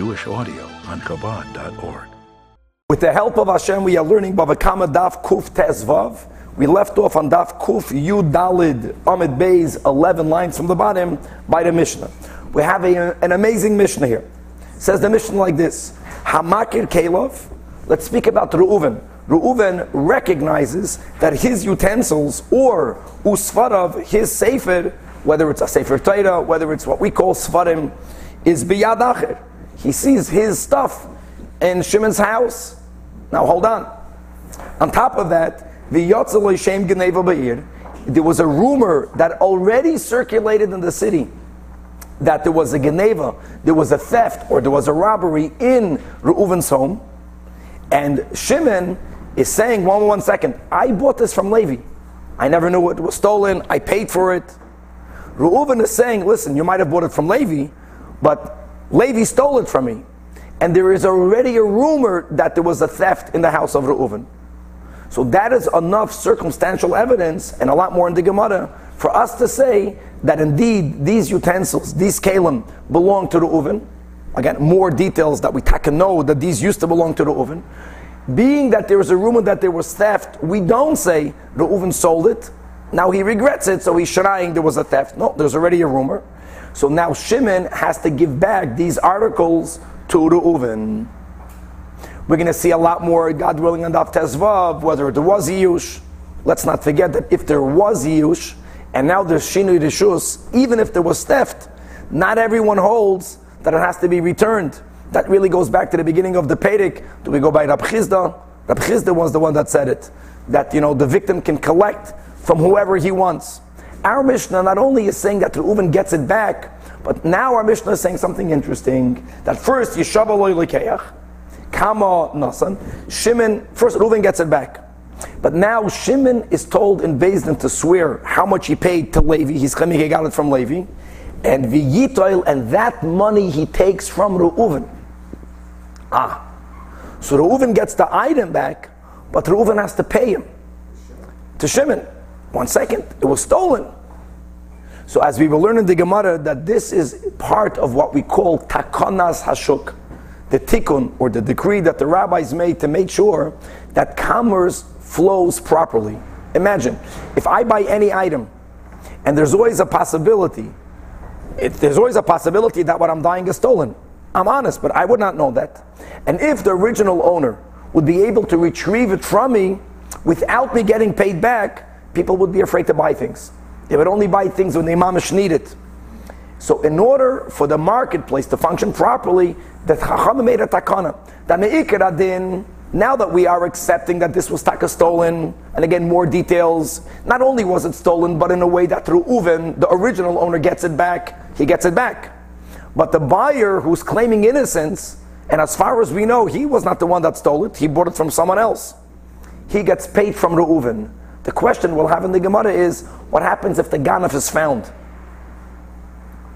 Jewish audio on Chabad.org. With the help of Hashem, we are learning Bava Kama Daf Kuf Tezvav. We left off on Daf Kuf Yud Dalid Amid Beis, 11 lines from the bottom by the Mishnah. We have a, an amazing Mishnah here. It says the Mishnah like this Hamakir Kalov. Let's speak about Reuven. Reuven recognizes that his utensils or usfarav, his sefer, whether it's a sefer Torah, whether it's what we call svarim, is biyad acher. He sees his stuff in Shimon's house. Now hold on. On top of that. There was a rumor that already circulated in the city that there was a geneva, there was a theft, or there was a robbery in Reuven's home, and Shimon is saying, one, one second, I bought this from Levi. I never knew it was stolen. I paid for it. Reuven is saying, listen, you might have bought it from Levi, but Levi stole it from me. And there is already a rumor that there was a theft in the house of Reuven. So that is enough circumstantial evidence, and a lot more in the Gemara, for us to say that indeed these utensils, these kalim, belong to Reuven. Again, more details that we can know that these used to belong to Reuven. Being that there is a rumor that there was theft, we don't say Reuven sold it. Now he regrets it, so he's shraying there was a theft. No, there's already a rumor. So now Shimon has to give back these articles to Reuven. We're going to see a lot more, God willing, on Daf Tezvav, whether there was Yush. Let's not forget that if there was Yush, and now there's Shinui Rishus, even if there was theft, not everyone holds that it has to be returned. That really goes back to the beginning of the Pedic. Do we go by Rab Chizda? Rab Chizda was the one that said it. That, you know, the victim can collect from whoever he wants. Our Mishnah not only is saying that Reuven gets it back, but now our Mishnah is saying something interesting. That first, Yeshava loy lekeach, Kama nasan, Shimon, first Reuven gets it back. But now Shimon is told in Bezdin to swear how much he paid to Levi. He's coming, he got it from Levi. And V'yitoil, and that money he takes from Reuven. Ah. So Reuven gets the item back, but Reuven has to pay him. To Shimon. One second, it was stolen. So as we will learn in the Gemara that this is part of what we call takonas hashuk, the tikkun or the decree that the rabbis made to make sure that commerce flows properly. Imagine, if I buy any item, and there's always a possibility, it, there's always a possibility that what I'm buying is stolen. I'm honest, but I would not know that. And if the original owner would be able to retrieve it from me without me getting paid back, people would be afraid to buy things. They would only buy things when the mamish need it. So, in order for the marketplace to function properly, the Chacham made a takana. That now that we are accepting that this was taka stolen, and again more details, not only was it stolen, but in a way that through Reuven, the original owner gets it back, he gets it back. But the buyer who's claiming innocence, and as far as we know, he was not the one that stole it, he bought it from someone else. He gets paid from Reuven. The question we'll have in the Gemara is what happens if the Ganaf is found?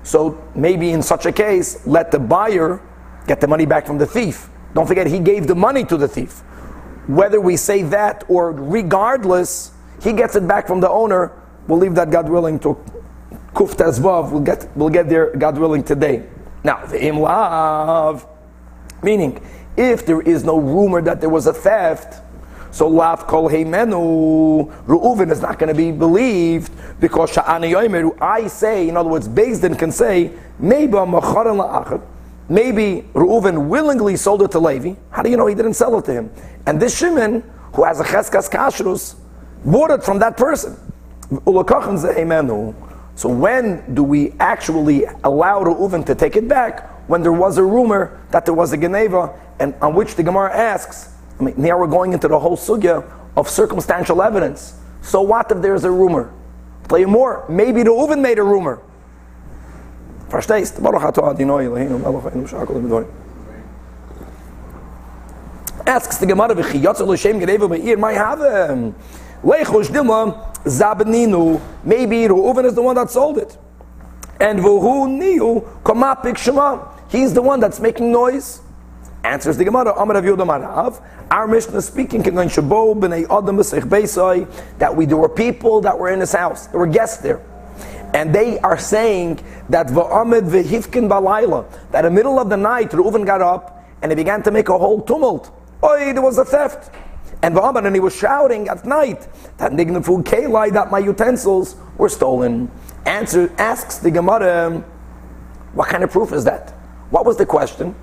So maybe in such a case, let the buyer get the money back from the thief. Don't forget, he gave the money to the thief. Whether we say that or regardless, he gets it back from the owner. We'll leave that, God willing, to Kuf Tezvav. We'll get, we'll get there, God willing, today. Now, the Imlav, meaning, if there is no rumor that there was a theft, so lav kol heimenu, Reuven is not going to be believed because sha'ani yoimeru, I say, in other words, Din can say, maybe maybe Reuven willingly sold it to Levi. How do you know he didn't sell it to him? And this Shimon, who has a cheskas kashrus, bought it from that person. So when do we actually allow Reuven to take it back? When there was a rumor that there was a Geneva, and on which the Gemara asks, I mean, now we're going into the whole sugya of circumstantial evidence. So what if there's a rumor? Play more. Maybe the Reuven made a rumor. Asks the Gemara, "V'chiyotzel l'shem gedeva me'ir may have leichosh dilma zabeninu." Maybe Reuven is the one that sold it, and v'hu niu komapik shema. He's the one that's making noise. Answers the Gemara, Amar Rav Yudam Our Mishnah is speaking, that we there were people that were in his house. There were guests there. And they are saying that va'amid v'hifkin balayla, that in the middle of the night, Reuven got up and he began to make a whole tumult. Oh, there was a theft. And va'amid, and he was shouting at night that nignafu kelai, that my utensils were stolen. Answer, asks the Gemara, what kind of proof is that? What was the question?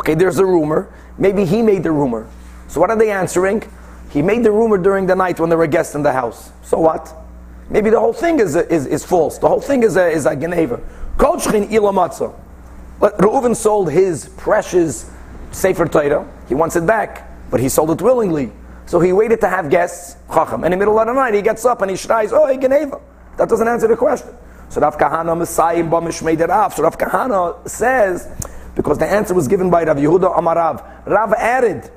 Okay, there's a rumor. Maybe he made the rumor. So what are they answering? He made the rumor during the night when there were guests in the house. So what? Maybe the whole thing is, is, is false. The whole thing is a, is a geneva. Kolchchin ilamatza. Reuven sold his precious Sefer Torah. He wants it back, but he sold it willingly. So he waited to have guests, Chacham. In the middle of the night, he gets up and he shries, oh, hey, geneva. That doesn't answer the question. So Rav Kahana Rav. So Rav Kahana says, because the answer was given by Rav Yehuda Amarav. Rav added,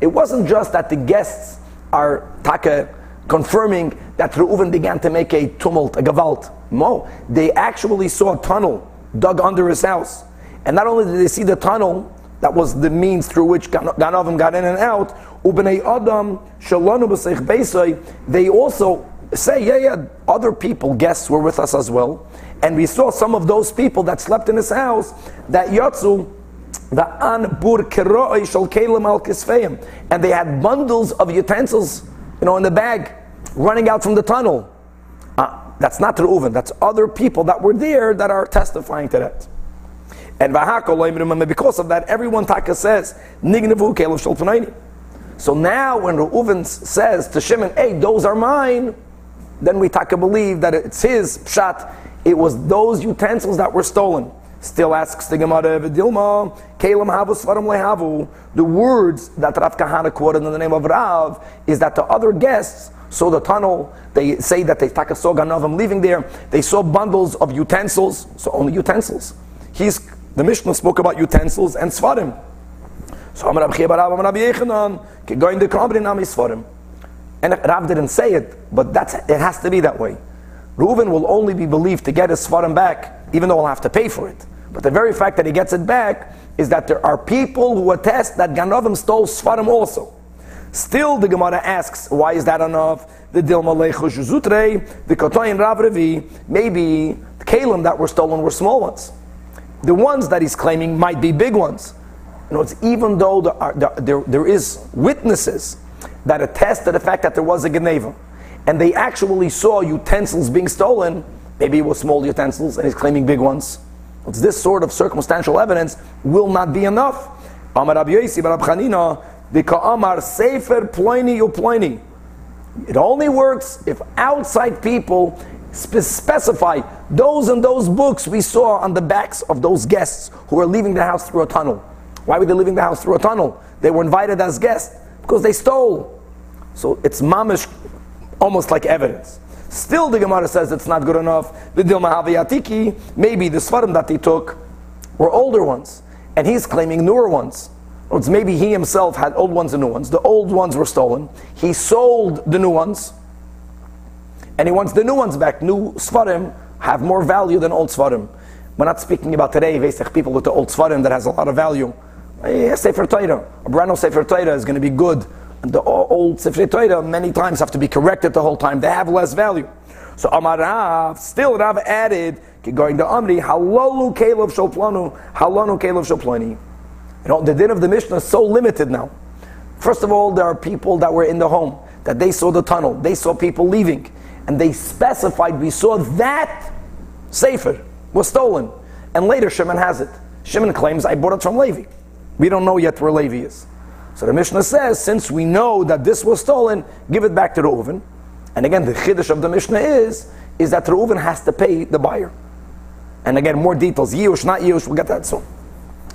it wasn't just that the guests are taka confirming that Reuven began to make a tumult, a gavalt. No, they actually saw a tunnel dug under his house. And not only did they see the tunnel, that was the means through which Ganovim got in and out, they also say, yeah, yeah, other people, guests were with us as well. And we saw some of those people that slept in his house that Yatsu, the an bur al kisfeim, and they had bundles of utensils, you know, in the bag, running out from the tunnel. Uh, that's not Reuven. That's other people that were there that are testifying to that. And because of that, everyone taka says nignavu kelev shal So now, when Reuven says to Shimon, "Hey, those are mine," then we taka believe that it's his pshat. It was those utensils that were stolen. Still asks the Gemara, Vidilma, Kalim Havu Svarim Lehavu. The words that Rav Kahana quoted in the name of Rav is that the other guests saw the tunnel. They say that they saw Ganavim leaving there. They saw bundles of utensils, so only utensils. He's the Mishnah spoke about utensils and Svarim. So Amar Rabbi Barav Amar Rabbi Yechanan, going to Kabri Nami Svarim. And Rav didn't say it, but that's it has to be that way. Reuven will only be believed to get his Svarim back, even though he'll have to pay for it. But the very fact that he gets it back is that there are people who attest that Ganovim stole Svarim also. Still, the Gemara asks, why is that enough? The Dilma Lechush the Kotoyin Rav Revi, maybe the Kalim that were stolen were small ones. The ones that he's claiming might be big ones. You know, it's even though there, are, there, there is witnesses that attest to the fact that there was a Geneva, and they actually saw utensils being stolen, maybe it was small utensils, and he's claiming big ones. It's this sort of circumstantial evidence will not be enough. Amar Rabbi Yosi, Chanina, Ka'amar Sefer Ploini. It only works if outside people specify those and those books we saw on the backs of those guests who were leaving the house through a tunnel. Why were they leaving the house through a tunnel? They were invited as guests because they stole. So it's mamish, almost like evidence. Still, the Gemara says it's not good enough. Maybe the svarim that he took were older ones, and he's claiming newer ones. Or It's maybe he himself had old ones and new ones. The old ones were stolen. He sold the new ones, and he wants the new ones back. New svarim have more value than old svarim. We're not speaking about today, people with the old svarim that has a lot of value. A Sefer Torah, a brand new Sefer Torah is going to be good the old Sifrei Torah many times have to be corrected the whole time. They have less value. So Amar Rav, still Rav added, going to Amri, Halalu Kalev Shoplanu, Halanu Kalev Shoplani. You know, the din of the Mishnah is so limited now. First of all, there are people that were in the home, that they saw the tunnel, they saw people leaving, and they specified, we saw that Sefer was stolen. And later Shimon has it. Shimon claims, I bought it from Levi. We don't know yet where Levi is. So the Mishnah says, since we know that this was stolen, give it back to Reuven. And again, the chiddush of the Mishnah is, is that Reuven has to pay the buyer. And again, more details. Yush, not Yush, we'll get that soon.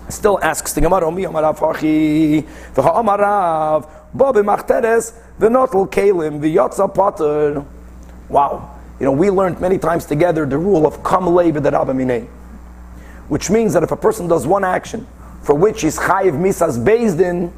Still asks the Gemara, Omi Amarav Hachi, V'ha Amarav, Babi Machteres, Kalim, V'yotza Potter. Wow. You know, we learned many times together the rule of Kam Leib Minei. Which means that if a person does one action for which he's chayiv misas based in,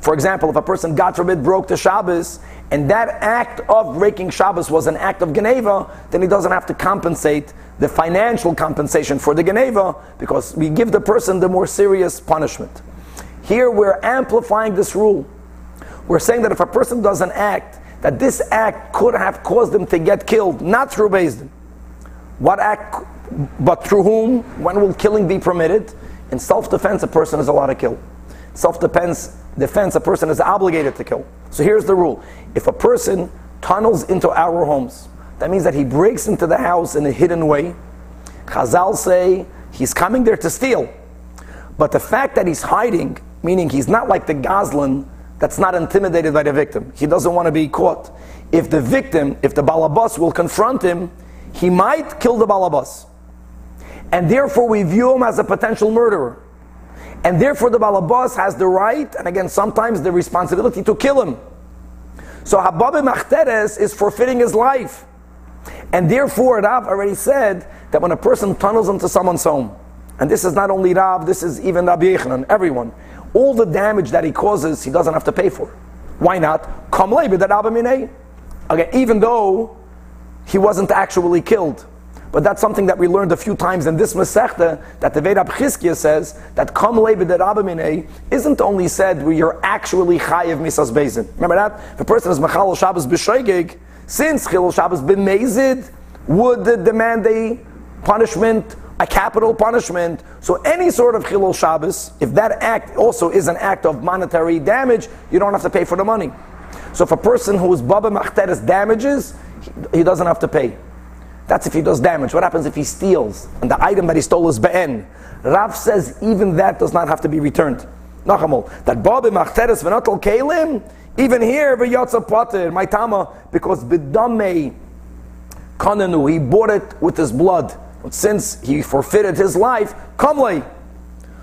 for example, if a person, God forbid, broke the Shabbos, and that act of breaking Shabbos was an act of Geneva, then he doesn't have to compensate the financial compensation for the Geneva, because we give the person the more serious punishment. Here we're amplifying this rule. We're saying that if a person does an act that this act could have caused them to get killed, not through Din. What act, but through whom? When will killing be permitted? In self-defense, a person is allowed to kill. Self-defense, defense, a person is obligated to kill. So here's the rule: if a person tunnels into our homes, that means that he breaks into the house in a hidden way. Chazal say he's coming there to steal, but the fact that he's hiding, meaning he's not like the Goslin that's not intimidated by the victim. He doesn't want to be caught. If the victim, if the balabas will confront him, he might kill the balabas. And therefore we view him as a potential murderer. And therefore the balabas has the right, and again sometimes the responsibility to kill him. So Hababe Machteres is forfeiting his life. And therefore Rav already said that when a person tunnels into someone's home, and this is not only Rav, this is even Rabbi Yechanan, everyone, all the damage that he causes, he doesn't have to pay for. Why not? Come Again, even though he wasn't actually killed. But that's something that we learned a few times in this Masechta, that the Vedab Chizkiah says that Kam Leibid isn't only said where you're actually Chayiv Misas Bezin. Remember that? A person is Machal Shabbos B'Shoigig, since Chilul Shabbos B'Mezid would demand a punishment a capital punishment. So any sort of chilul Shabbos, if that act also is an act of monetary damage, you don't have to pay for the money. So if a person who is baba machteres damages, he doesn't have to pay. That's if he does damage. What happens if he steals and the item that he stole is be'en? Rav says even that does not have to be returned. Nachamol. That baba machteres v'natal kelim, even here v'yotza potter, my tama, because b'damei kananu, he bought it with his blood. Since he forfeited his life, kamlei.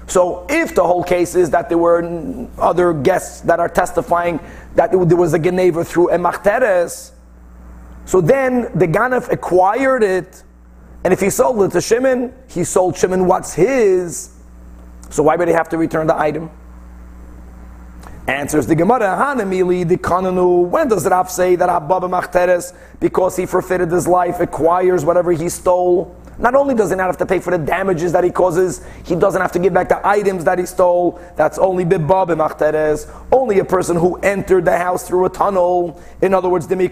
So if the whole case is that there were other guests that are testifying that there was a geneva through a machteres, so then the ganef acquired it, and if he sold it to Shimon, he sold Shimon what's his. So why would he have to return the item? Answers the Gemara, Hanamili, the Kananu. When does Rav say that Abba Machteres, because he forfeited his life, acquires whatever he stole? Not only does he not have to pay for the damages that he causes, he doesn't have to give back the items that he stole. That's only bibab imachteres. Only a person who entered the house through a tunnel. In other words, he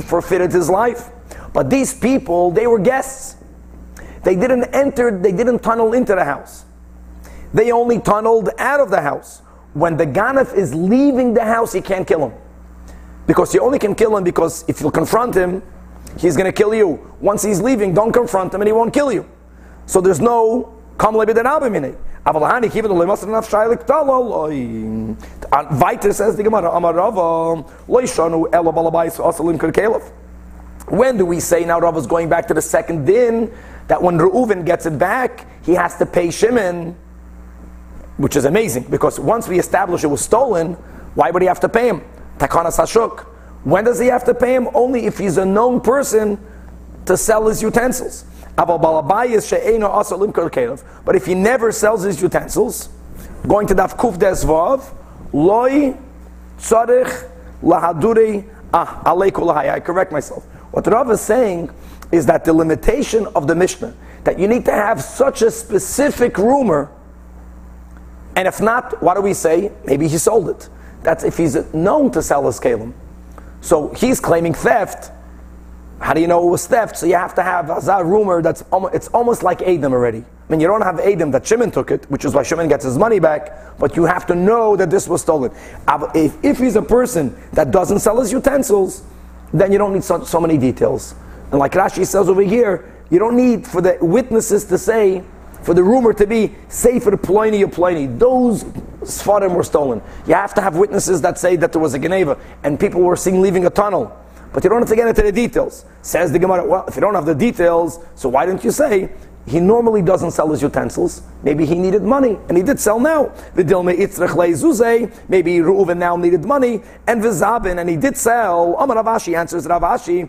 forfeited his life. But these people, they were guests. They didn't enter, they didn't tunnel into the house. They only tunneled out of the house. When the ganef is leaving the house, he can't kill him. Because you only can kill him because if you confront him, he's going to kill you. Once he's leaving, don't confront him and he won't kill you. So there's no kerkelef. Uh, when do we say now Rav is going back to the second din that when Reuven gets it back, he has to pay Shimon, which is amazing because once we establish it was stolen, why would he have to pay him? Takana Sashuk. When does he have to pay him? Only if he's a known person to sell his utensils. But if he never sells his utensils, going to Daf Kuf Desvav, loy tzarich lahaduri ah I correct myself. What Rav is saying is that the limitation of the Mishnah that you need to have such a specific rumor, and if not, what do we say? Maybe he sold it. That's if he's known to sell his kalim. So he's claiming theft. How do you know it was theft? So you have to have a rumor that's almost, it's almost like Adam already. I mean, you don't have Adam that Shimon took it, which is why Shimon gets his money back, but you have to know that this was stolen. If, if he's a person that doesn't sell his utensils, then you don't need so, so many details. And like Rashi says over here, you don't need for the witnesses to say, for the rumor to be, say for the Pliny or. Those Sfarim were stolen. You have to have witnesses that say that there was a Geneva and people were seen leaving a tunnel. But you don't have to get into the details. Says the Gemara, well, if you don't have the details, so why don't you say he normally doesn't sell his utensils. Maybe he needed money, and he did sell now. Maybe Reuven now needed money, and Vizabin, and he did sell. Amar Rav Ashi answers Rav Ashi,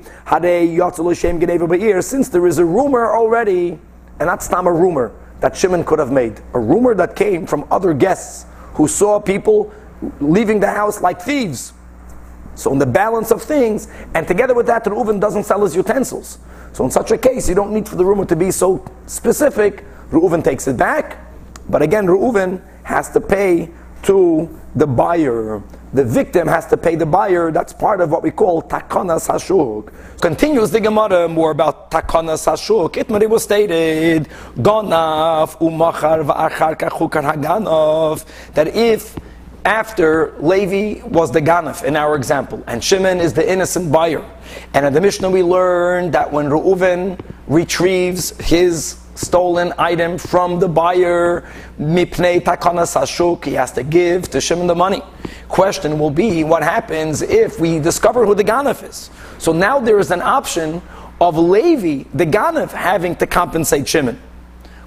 since there is a rumor already, and that's not a rumor that Shimon could have made, a rumor that came from other guests who saw people leaving the house like thieves. So in the balance of things, and together with that, Reuven doesn't sell his utensils. So in such a case, you don't need for the rumor to be so specific. Reuven takes it back, but again, Reuven has to pay to the buyer. the victim has to pay the buyer. That's part of what we call takanas hashuk. Continues the Gemara more about takanas hashuk. Itmari was stated, gonaf umachar va'achar kachukar haganov, that if after Levi was the ganaf in our example, and Shimon is the innocent buyer, and in the Mishnah we learn that when Reuven retrieves his stolen item from the buyer, mipnei takanas hashuk, he has to give to Shimon the money. Question will be, what happens if we discover who the ganef is? So now there is an option of Levi, the ganef, having to compensate Shimon.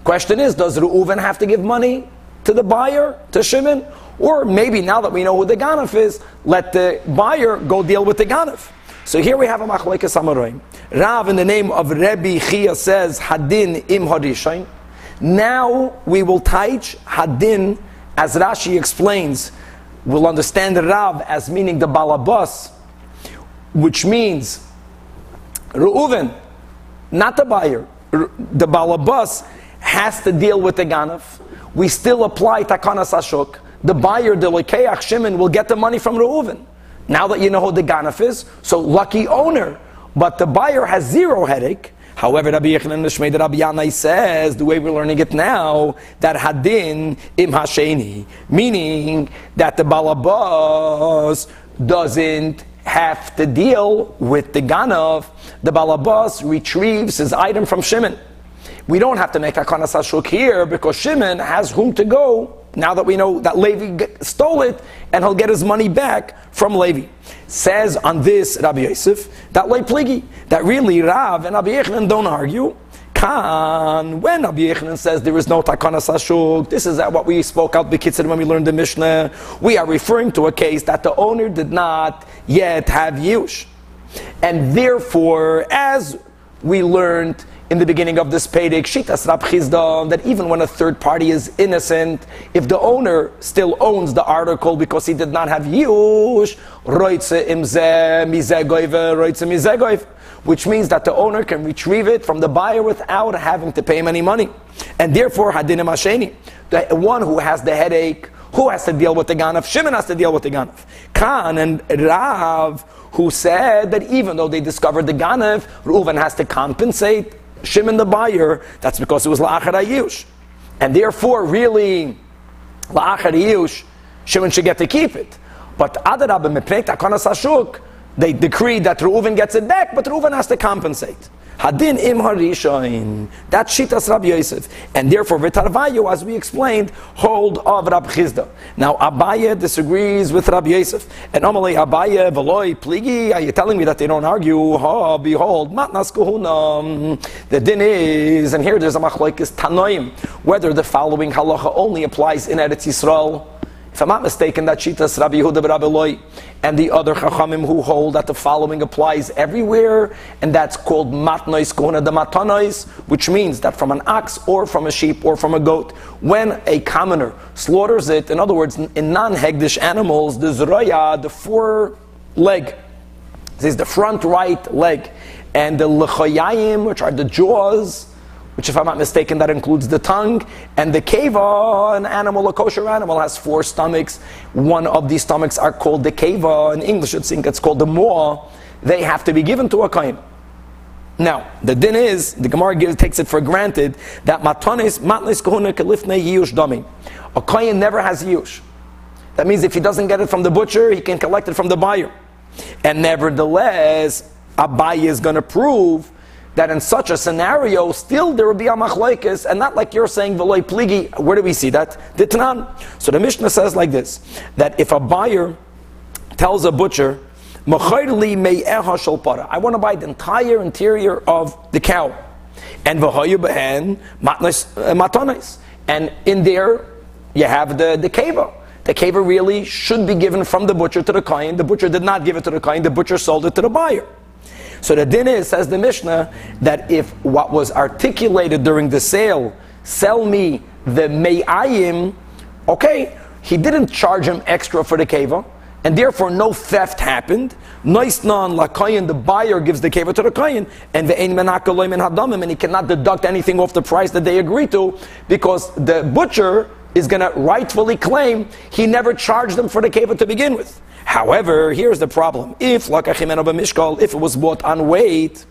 Question is, does Reuven have to give money to the buyer, to Shimon? Or maybe now that we know who the ganef is, let the buyer go deal with the ganef. So here we have a machlekes amaroim. Rav, in the name of Rebbe Chia, says hadin im harishain. Now we will teach hadin, as Rashi explains. We'll understand Rav as meaning the balabas, which means Reuven, not the buyer. The balabas has to deal with the ganaf. We still apply takana sashuk. The buyer, the lekeach Shimon, will get the money from Reuven. Now that you know who the ganaf is, so lucky owner. But the buyer has zero headache. However, Rabbi Yechanan Nishmei, Rabbi Yanai says, the way we're learning it now, that hadin im hasheni, meaning that the balabas doesn't have to deal with the ganav. The balabas retrieves his item from Shimon. We don't have to make Hakanas Hashuk here because Shimon has whom to go now that we know that Levi stole it and he'll get his money back from Levi. Says on this Rabbi Yosef that Le Pligi, that really Rav and Rabbi Yechanan don't argue. Kan, when Rabbi Yechanan says there is no takana Hashuk, this is what we spoke out Bekitzir when we learned the Mishnah. We are referring to a case that the owner did not yet have Yush. And therefore, as we learned in the beginning of this Pedic, Shitas Rab Chizda, that even when a third party is innocent, if the owner still owns the article because he did not have Yush, Imze which means that the owner can retrieve it from the buyer without having to pay him any money. And therefore, Hadinim Hasheni, the one who has the headache, who has to deal with the Ganaf? Shimon has to deal with the Ganaf. Khan and Rav, who said that even though they discovered the Ganaf, Reuven has to compensate Shimon the buyer, that's because it was La'achar Ayush. And therefore, really, La'achar Ayush, Shimon should get to keep it. But Adarab Mepnei Takanas Hashuk, they decreed that Reuven gets it back, but Reuven has to compensate. Hadin im harishain. That Shitas Rabbi Yosef. And therefore, Vitarvayu, as we explained, hold of Rabbi Chizda. Now, Abaye disagrees with Rabbi Yosef. And Amalei Abaye, Veloy, Pligi, are you telling me that they don't argue? Ha, behold, Matnas Kuhunam. The din is, and here there's a machlaikis Tanoim, whether the following halacha only applies in Eretz Yisrael if I'm not mistaken, that Shitas Rabbi Yehuda Rabbi and the other Chachamim who hold that the following applies everywhere, and that's called Matnois Kohuna de Matanois, which means that from an ox or from a sheep or from a goat, when a commoner slaughters it, in other words, in non-Hegdish animals, the Zroya, the four leg, this is the front right leg, and the Lechoyayim, which are the jaws, which if I'm not mistaken, that includes the tongue. And the keva, an animal, a kosher animal, has four stomachs. One of these stomachs are called the keva. In English, it's, think it's called the maw. They have to be given to a kain. Now, the din is, the Gemara gives, takes it for granted that matonis, matlis kohuna kalifne yush dami. A kain never has yush. That means if he doesn't get it from the butcher, he can collect it from the buyer. And nevertheless, Abaye is going to prove that in such a scenario, still there would be a machlaikis, and not like you're saying veloy pligi. Where do we see that? Ditnan. So the Mishnah says like this: that if a buyer tells a butcher, I want to buy the entire interior of the cow, and matonis, uh, and in there you have the the keva. The keva really should be given from the butcher to the kohen. The butcher did not give it to the kohen. The butcher sold it to the buyer. So the din is, says the Mishnah, that if what was articulated during the sale, sell me the me'ayim, okay, he didn't charge him extra for the keva, and therefore no theft happened. Noisnan lakayin, the buyer gives the keva to the kayin, and the ein hadamim, and he cannot deduct anything off the price that they agree to, because the butcher is going to rightfully claim he never charged them for the keva to begin with. However, here's the problem. If mishkal, if it was bought on weight,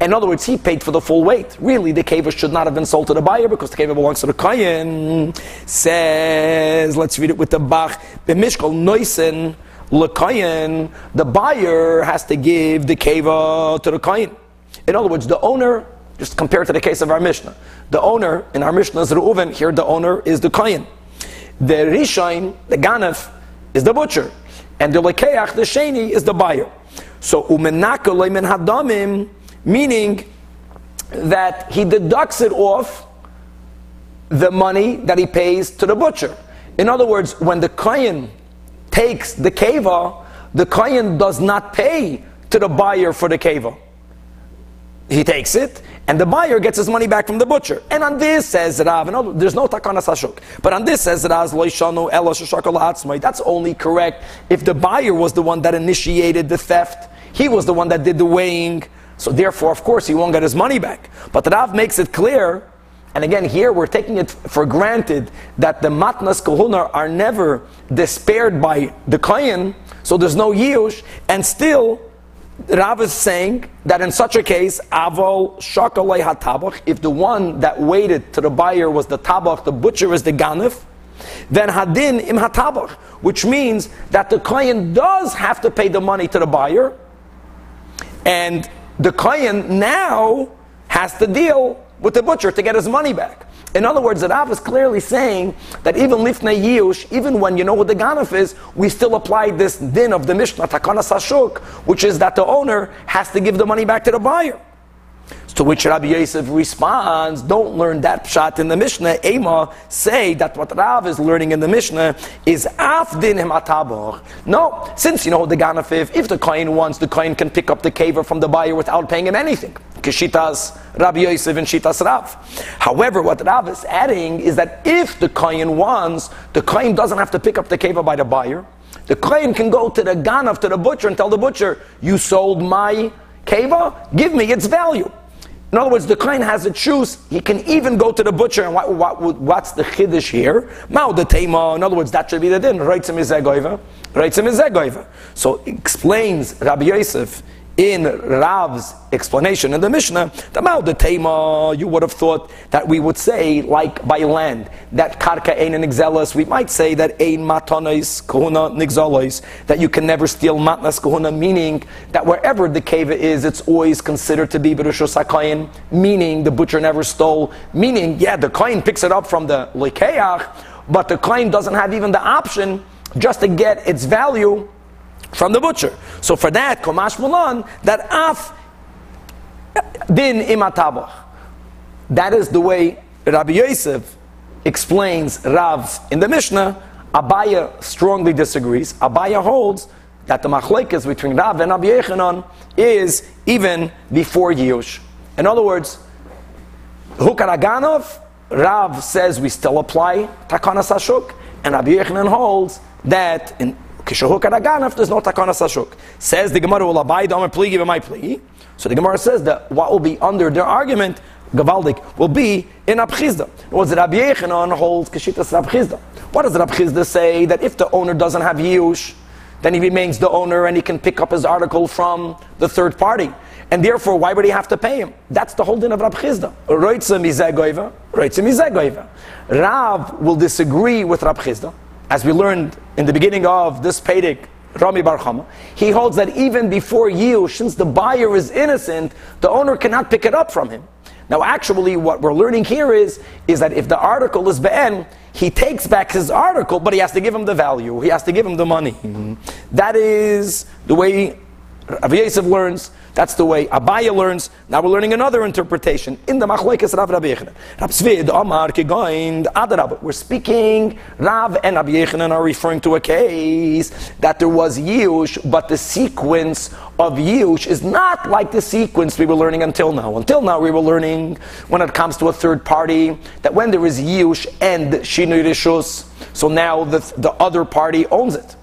in other words, he paid for the full weight. Really, the keva should not have been sold to the buyer because the keva belongs to the kohen. Says, let's read it with the bach. B'mishkal noisen lekayin. The buyer has to give the keva to the kohen. In other words, the owner just compare to the case of our Mishnah. The owner in our Mishnah is Reuven. Here, the owner is the Kohen. The Rishain, the Ganef, is the butcher, and the Lekeach, the Sheni, is the buyer. So umenaka leimen hadamim, meaning that he deducts it off the money that he pays to the butcher. In other words, when the Kohen takes the keva, the Kohen does not pay to the buyer for the keva. He takes it, and the buyer gets his money back from the butcher. And on this says Rav, ah, no, there's no takana sashuk. But on this says Rav, ah, that's only correct if the buyer was the one that initiated the theft. He was the one that did the weighing. So therefore, of course, he won't get his money back. But Rav makes it clear, and again, here we're taking it for granted that the matnas kahuna are never despaired by the kohen, so there's no yush, and still Rav is saying that in such a case, avol shakalei hatabach, if the one that waited to the buyer was the tabach, the butcher is the ganif, then hadin im hatabach, which means that the kohen does have to pay the money to the buyer, and the kohen now has to deal with the butcher to get his money back. In other words, the Rav is clearly saying that even lifnei yush, even when you know what the ganaf is, we still apply this din of the Mishnah, takana sashuk, which is that the owner has to give the money back to the buyer. To which Rabbi Yosef responds, don't learn that pshat in the Mishnah. Ema say that what Rav is learning in the Mishnah is afdin him No, since you know the ganafif, if the kohen wants, the kohen can pick up the kaver from the buyer without paying him anything. Kishitas Rabbi Yosef and Shitas Rav. However, what Rav is adding is that if the kohen wants, the kohen doesn't have to pick up the kaver by the buyer. The kohen can go to the ganaf, to the butcher, and tell the butcher, you sold my keva, give me its value. In other words, the Kohen has a choose. He can even go to the butcher and what, what, what's the chiddush here? Mao the tema. In other words, that should be the din. Reitzim is zegoiva. Reitzim is zegoiva. So explains Rabbi Yosef in Rav's explanation in the Mishnah, the Tema, you would have thought that we would say, like by land, that Karka Ein Nigzelas, we might say that Ein Matonis Kahuna Nigzalos, that you can never steal Matnas Kahuna, meaning that wherever the cave is, it's always considered to be Berushos HaKayin, meaning the butcher never stole, meaning, yeah, the coin picks it up from the Lekeach, but the coin doesn't have even the option just to get its value from the butcher. So for that, Komash Mulan, that af din imatabach. That is the way Rabbi Yosef explains Rav in the Mishnah. Abaya strongly disagrees. Abaya holds that the machlekes between Rav and Rabbi Yechanan is even before Yush. In other words, Hukaraganov, Rav says we still apply Takana Sashuk, and Rabbi Yechanan holds that in Kishahuk Adaganaf, there's no takana sashuk. Says the Gemara will abide on pligi my pligi. So the Gemara says that what will be under their argument, Gavaldik, will be in Abchizda. Was Rabbi Yechanan holds Kishitas Abchizda. What does Abchizda say? That if the owner doesn't have Yush, then he remains the owner and he can pick up his article from the third party. And therefore, why would he have to pay him? That's the whole din of Rab Chizda. Rav will disagree with Rab Chizda as we learned in the beginning of this Pedic, Rami Bar he holds that even before you, since the buyer is innocent, the owner cannot pick it up from him. Now, actually, what we're learning here is, is that if the article is be'en, he takes back his article, but he has to give him the value. He has to give him the money. Mm-hmm. That is the way Rav Yosef learns. That's the way Abaya learns. Now we're learning another interpretation in the Machlekes Rav Rabbi. Rav Zvid Amar Kegoin Adarab. We're speaking. Rav and Rabbi Yechanan are referring to a case that there was Yush, but the sequence of Yush is not like the sequence we were learning until now. Until now, we were learning when it comes to a third party that when there is Yush and Shinui Rishus, so now the, the other party owns it.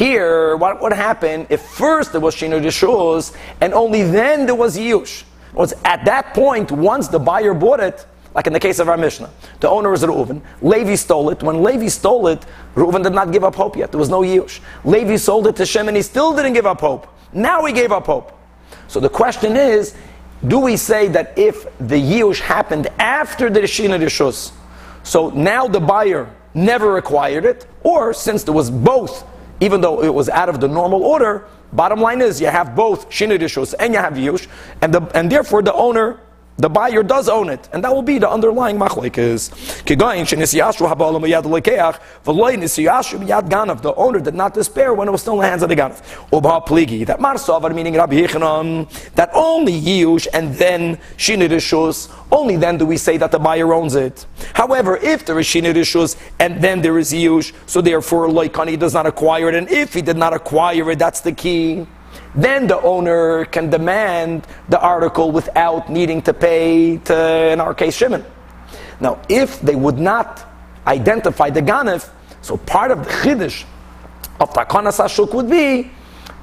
Here, what would happen if first there was Shinu Deshuz and only then there was Yush? Was at that point, once the buyer bought it, like in the case of our Mishnah. The owner is Reuven. Levi stole it. When Levi stole it, Reuven did not give up hope yet. There was no Yush. Levi sold it to Shem and he still didn't give up hope. Now he gave up hope. So the question is, do we say that if the Yush happened after the Rishina Rishus, so now the buyer never acquired it, or since there was both, even though it was out of the normal order, bottom line is you have both Rishus and you have Yush, and, the, and therefore the owner the buyer does own it, and that will be the underlying machlekes. The owner did not despair when it was still in the hands of the ganav. that marsavar meaning Rabbi Yechanan that only yush and then shinirishus. Only then do we say that the buyer owns it. However, if there is shinirishus and then there is yush, so therefore loikani does not acquire it, and if he did not acquire it, that's the key then the owner can demand the article without needing to pay to, in our case, Shimon. Now, if they would not identify the Ganef, so part of the Chiddush of Takanas Ashuk would be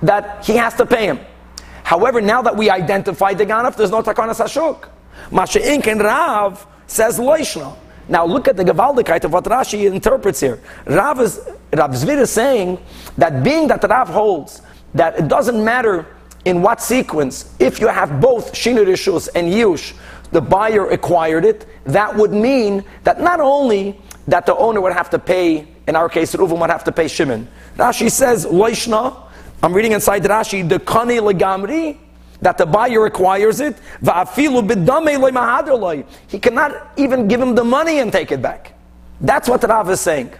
that he has to pay him. However, now that we identify the Ganef, there's no Takanas Ashuk. Masha'ink and Rav says Loishna. Now look at the Gavaldikite of what Rashi interprets here. Rav, is, Rav Zvid is saying that being that Rav holds that it doesn't matter in what sequence, if you have both Shinu Rishus and Yush, the buyer acquired it, that would mean that not only that the owner would have to pay, in our case, Reuven would have to pay Shimon. Rashi says, Loishna, I'm reading inside Rashi, the Kani Legamri, that the buyer acquires it, he cannot even give him the money and take it back. That's what the Rav is saying.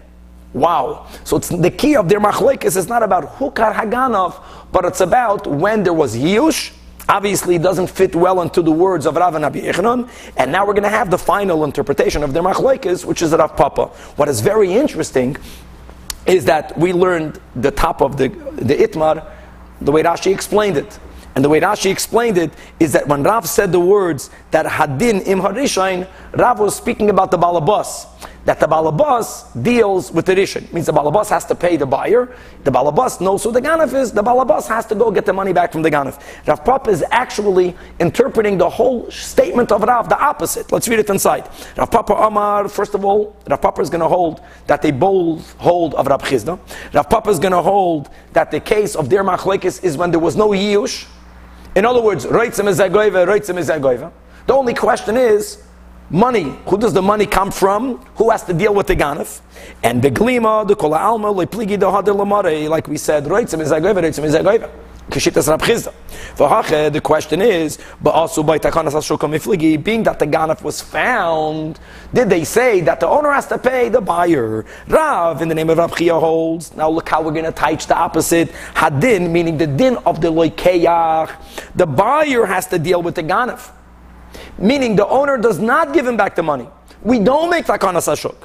Wow. So the key of their machlekes is not about hukar haganov, but it's about when there was yush. Obviously, it doesn't fit well into the words of Rav and Abi Ichnon. And now we're going to have the final interpretation of their machlekes, which is Rav Papa. What is very interesting is that we learned the top of the, the Itmar, the way Rashi explained it. And the way Rashi explained it is that when Rav said the words that Hadin im Harishain, Rav was speaking about the Balabas that the balabas deals with the rishon. Means the balabas has to pay the buyer. The balabas knows who the ganef is. The balabas has to go get the money back from the ganef. Rav Papa is actually interpreting the whole statement of Rav, the opposite. Let's read it inside. Rav Papa Amar, first of all, Rav Papa is going to hold that they both hold of Rav Chizda. Rav Papa is going to hold that the case of their machlekes is when there was no yush. In other words, reitzim is agoiva, reitzim is agoiva. The only question is, money. Who does the money come from? Who has to deal with the ganef? And the glima, the kola alma, lepligi the hader lamare, like we said, roitzim is agoiva, roitzim is agoiva. Kishitas Rab Chizda. The question is, but also by Takanas Ashokam being that the ganef was found, did they say that the owner has to pay the buyer? Rav, in the name of Rab Chia holds. Now look how we're going to teach the opposite. Hadin, meaning the din of the loikeyach. The buyer has to deal with the ganef meaning the owner does not give him back the money. We don't make takana sashuk.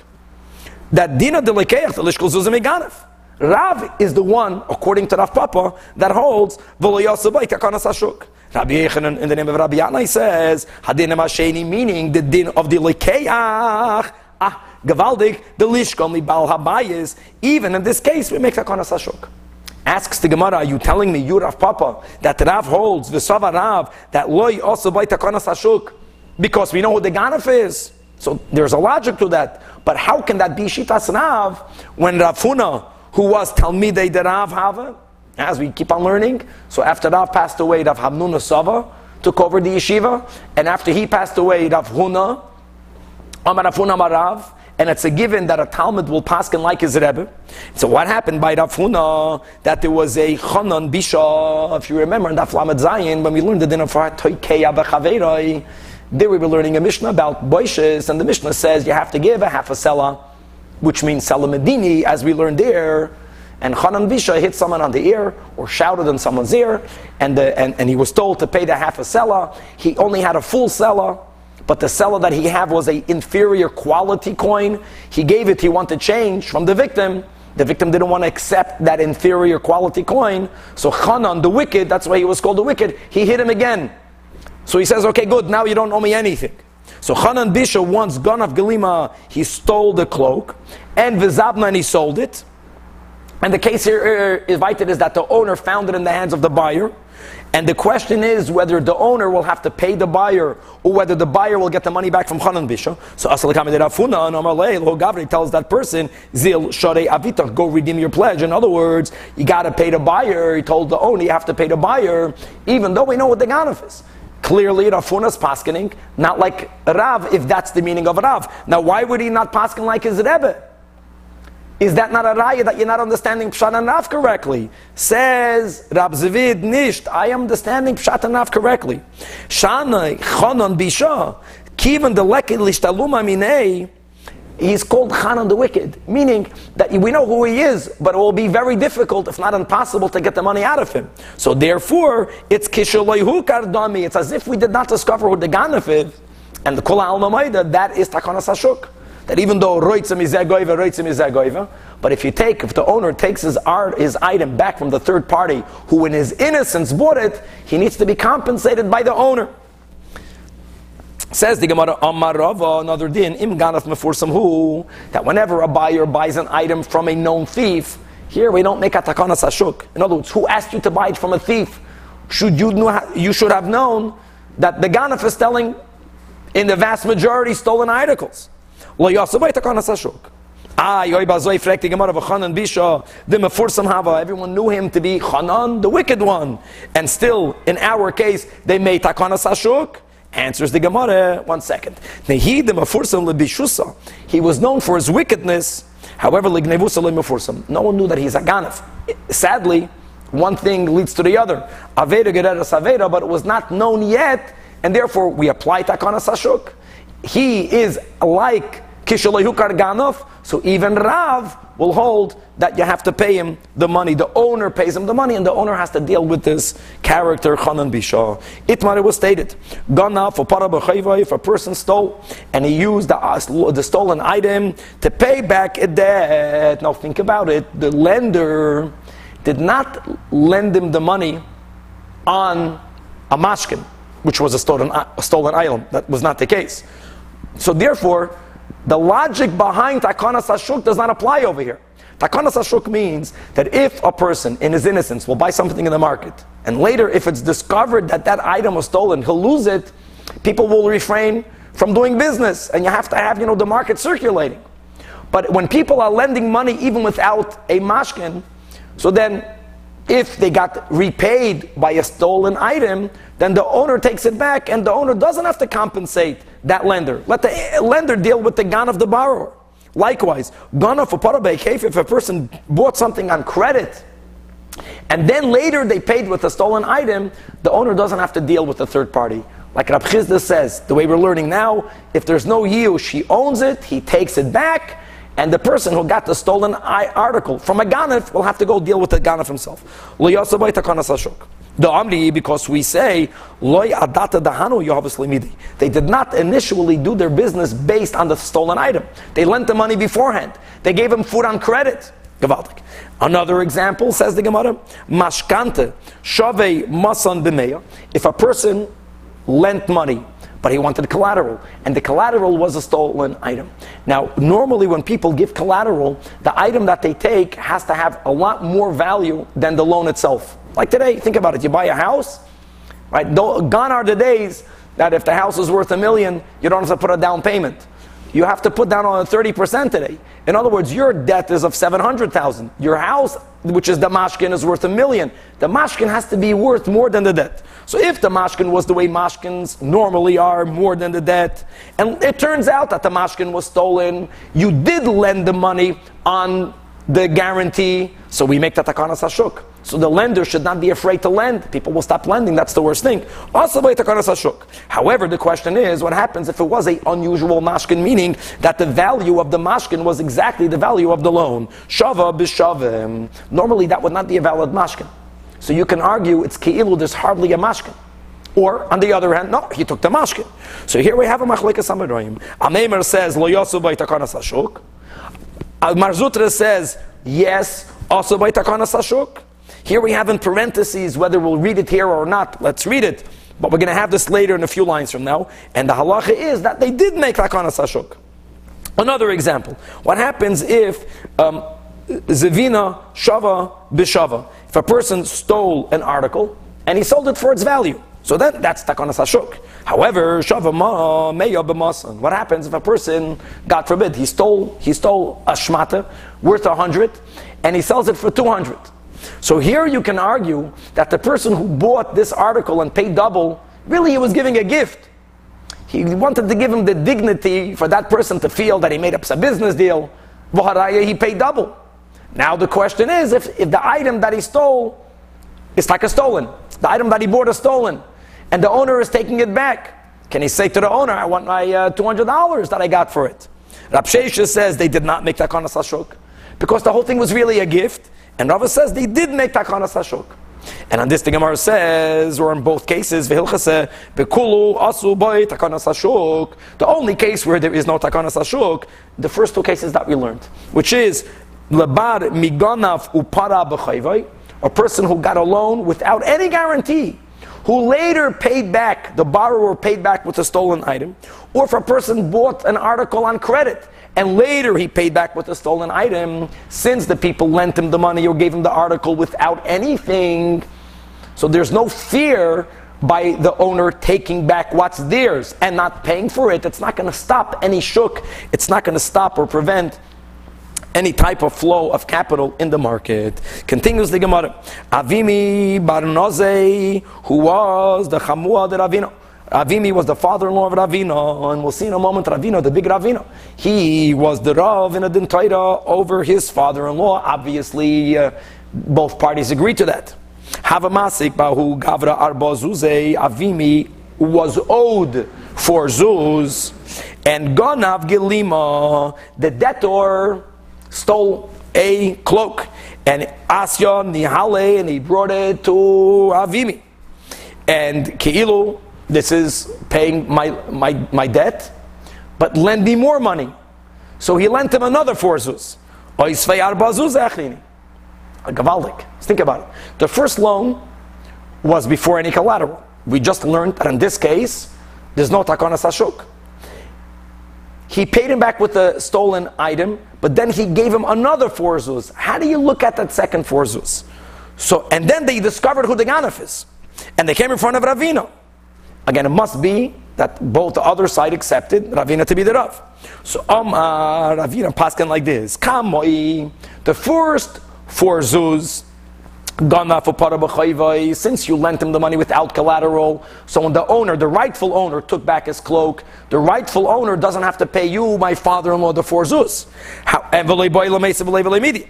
That dina de lekeach the lishkol zuzim. Rav is the one, according to Rav Papa, that holds v'lo takana sashuk. Rabbi Yechanan, in the name of Rabbi Yanai, says hadin masheni, meaning the din of the lekeach. Ah, gavaldik the lishkol libal habayis. Even in this case, we make takana sashuk. Asks the Gemara, are you telling me, you Rav Papa, that Rav holds, the Sava Rav, that loy also by takana sashuk? because we know who the Ganef is. So there's a logic to that. But how can that be Shitas Rav when Rav Huna, who was Talmidei de Rav Hava, as we keep on learning, so after Rav passed away, Rav Hamnuna Sava took over the yeshiva, and after he passed away, Rav Huna, Amar Rav Huna Marav, and it's a given that a Talmud will pass and like his Rebbe. So what happened by Rav Huna, that there was a Chanan Bisha, if you remember in Daf Lamed Zayin, when we learned the din of Bechaveroi, there we were learning a Mishnah about boishes, and the Mishnah says you have to give a half a sela, which means sela medini, as we learned there. And Chanan Bisha hit someone on the ear or shouted in someone's ear, and, the, and, and he was told to pay the half a sela. He only had a full sela, but the seller that he had was a inferior quality coin. He gave it, he wanted change from the victim. The victim didn't want to accept that inferior quality coin. So Chanan, the wicked, that's why he was called the wicked, he hit him again. So he says, okay, good, now you don't owe me anything. So Hanan Bisha once off Galima, he stole the cloak, and Vizabna, and he sold it. And the case here uh, invited is that the owner found it in the hands of the buyer. And the question is whether the owner will have to pay the buyer or whether the buyer will get the money back from Chanan Bisha. So Gavri tells that person, Zil Sharei Avita, go redeem your pledge. In other words, you got to pay the buyer. He told the owner, you have to pay the buyer, even though we know what the Ganaf is. Clearly, Rav Huna's paskening, not like Rav, if that's the meaning of Rav. Now, why would he not pasken like his Rebbe? Is that not a raya that you're not understanding Pshat and correctly? Says Rab Zvid Nisht, I am understanding Pshat and correctly. Shanai Chanan Bisha, Kivan the Lekid Lishtaluma Minei, He's called Chanan the Wicked, meaning that we know who he is, but it will be very difficult, if not impossible, to get the money out of him. So therefore, it's Kishalayhu Kardami. It's as if we did not discover who the Ganef is, and the Kula Al that is Takanas Hashuk. That even though Roitzim is Zagoiva, Roitzim is Zagoiva, but if you take, if the owner takes his art, his item back from the third party, who in his innocence bought it, he needs to be compensated by the owner. Says the Gemara, Amar Rava, another din, Im Ganaf Mefursam that whenever a buyer buys an item from a known thief, here we don't make a takana sashuk. In other words, who asked you to buy it from a thief? Should you know, you should have known that the Ganaf is selling in the vast majority stolen articles. Lo yasabay takana sashuk. Ah, yoy bazoy frekti Gemara v'chanan bisha, mefursam hava. Everyone knew him to be Chanan, the wicked one. And still, in our case, they made takana sashuk. Answers the Gemara, one second. He was known for his wickedness. However, no one knew that he's a ganef. Sadly, one thing leads to the other. Aveda gereras Saveda, but it was not known yet, and therefore we apply takana sashuk. He is like Kishalahu Karganov, so even Rav will hold that you have to pay him the money. The owner pays him the money, and the owner has to deal with this character, Chanan Bisha. Itmar was stated, Gana for Parabachayva, if a person stole and he used the, uh, the stolen item to pay back a debt. Now think about it, the lender did not lend him the money on a mashkin, which was a stolen, a stolen item. That was not the case. So therefore, the logic behind Takana Sashuk does not apply over here. Takana Sashuk means that if a person in his innocence will buy something in the market, and later if it's discovered that that item was stolen, he'll lose it, people will refrain from doing business, and you have to have, you know, the market circulating. But when people are lending money even without a mashkin, so then if they got repaid by a stolen item, then the owner takes it back and the owner doesn't have to compensate that lender. Let the eh, lender deal with the gun of the borrower. Likewise, gana for parabek, if a person bought something on credit, and then later they paid with a stolen item, the owner doesn't have to deal with the third party. Like Rab Chizda says, the way we're learning now, if there's no yield, she owns it, he takes it back, and the person who got the stolen article from a ganef will have to go deal with the ganef himself. The Amri, because we say, Loy adata dahanu Yahavas They did not initially do their business based on the stolen item. They lent the money beforehand. They gave him food on credit. Gewaltig. Another example, says the Gemara, Mashkante, Shave Masan B'meya. If a person lent money but he wanted collateral, and the collateral was a stolen item. Now, normally when people give collateral, the item that they take has to have a lot more value than the loan itself. Like today, think about it. You buy a house, right? Gone are the days that if the house is worth a million, you don't have to put a down payment. You have to put down on 30% today. In other words, your debt is of 700,000. Your house, which is the mashkin, is worth a million. The mashkin has to be worth more than the debt. So if the mashkin was the way mashkins normally are, more than the debt, and it turns out that the mashkin was stolen, you did lend the money on the guarantee, so we make that takana sashuk. So the lender should not be afraid to lend. People will stop lending. That's the worst thing. However, the question is, what happens if it was a unusual mashkin, meaning that the value of the mashkin was exactly the value of the loan? Shava b'shavim. Normally, that would not be a valid mashkin. So you can argue it's keilu. There's hardly a mashkin. Or on the other hand, no, he took the mashkin. So here we have a machlekas amaroim. Ameimar says lo yosu by takana sashuk. Mar Zutra says yes, also by takana sashuk. Here we have in parentheses whether we'll read it here or not. Let's read it. But we're going to have this later in a few lines from now. And the halacha is that they did make takana sashuk. Another example. What happens if um, shava bishava? If a person stole an article and he sold it for its value. So then that's takonas hashuk. However, shavama meya b'masan. What happens if a person, God forbid, he stole he stole a shmata worth a hundred, and he sells it for two hundred. So here you can argue that the person who bought this article and paid double, really he was giving a gift. He wanted to give him the dignity for that person to feel that he made up a business deal. He paid double. Now the question is if, if the item that he stole is like a stolen, the item that he bought is stolen, and the owner is taking it back, can he say to the owner, I want my uh, $200 that I got for it? Rab says they did not make takanas hashuk because the whole thing was really a gift, and Rava says they did make takanas hashuk. And on this, the Gemara says, or in both cases, the only case where there is no takanas ashuk, the first two cases that we learned, which is lebar miganav upara a person who got a loan without any guarantee, who later paid back, the borrower paid back with a stolen item, or if a person bought an article on credit and later he paid back with a stolen item, since the people lent him the money or gave him the article without anything. So there's no fear by the owner taking back what's theirs and not paying for it. It's not going to stop any shook. It's not going to stop or prevent any type of flow of capital in the market. Continues the Gemara. Avimi Barnoze, who was the Chamua de Ravino. Avimi was the father-in-law of Ravino, and we'll see in a moment Ravino, the big Ravino. He was the Rav in a Dintaira over his father-in-law. Obviously, uh, both parties agreed to that. Havamasik Bahu Gavra Arba Zuze Avimi was owed for Zuz, and Ganav Gilima, the debtor, stole a cloak, and Asya Nihale, and he brought it to Avimi. And Keilu, this is paying my, my, my debt, but lend me more money. So he lent him another four zuz. A gavaldik. Think about it. The first loan was before any collateral. We just learned that in this case, there's no takana sashuk. He paid him back with the stolen item, but then he gave him another four zuz. How do you look at that second four zuz? So, and then they discovered who the ganaf is. And they came in front of Ravina. Again, it must be that both the other side accepted Ravina to be the Rav. So Omar Ravina paskin like this. Kamoi, the first four zuz, since you lent him the money without collateral, so when the owner, the rightful owner, took back his cloak, the rightful owner doesn't have to pay you, my father-in-law, the four zuz.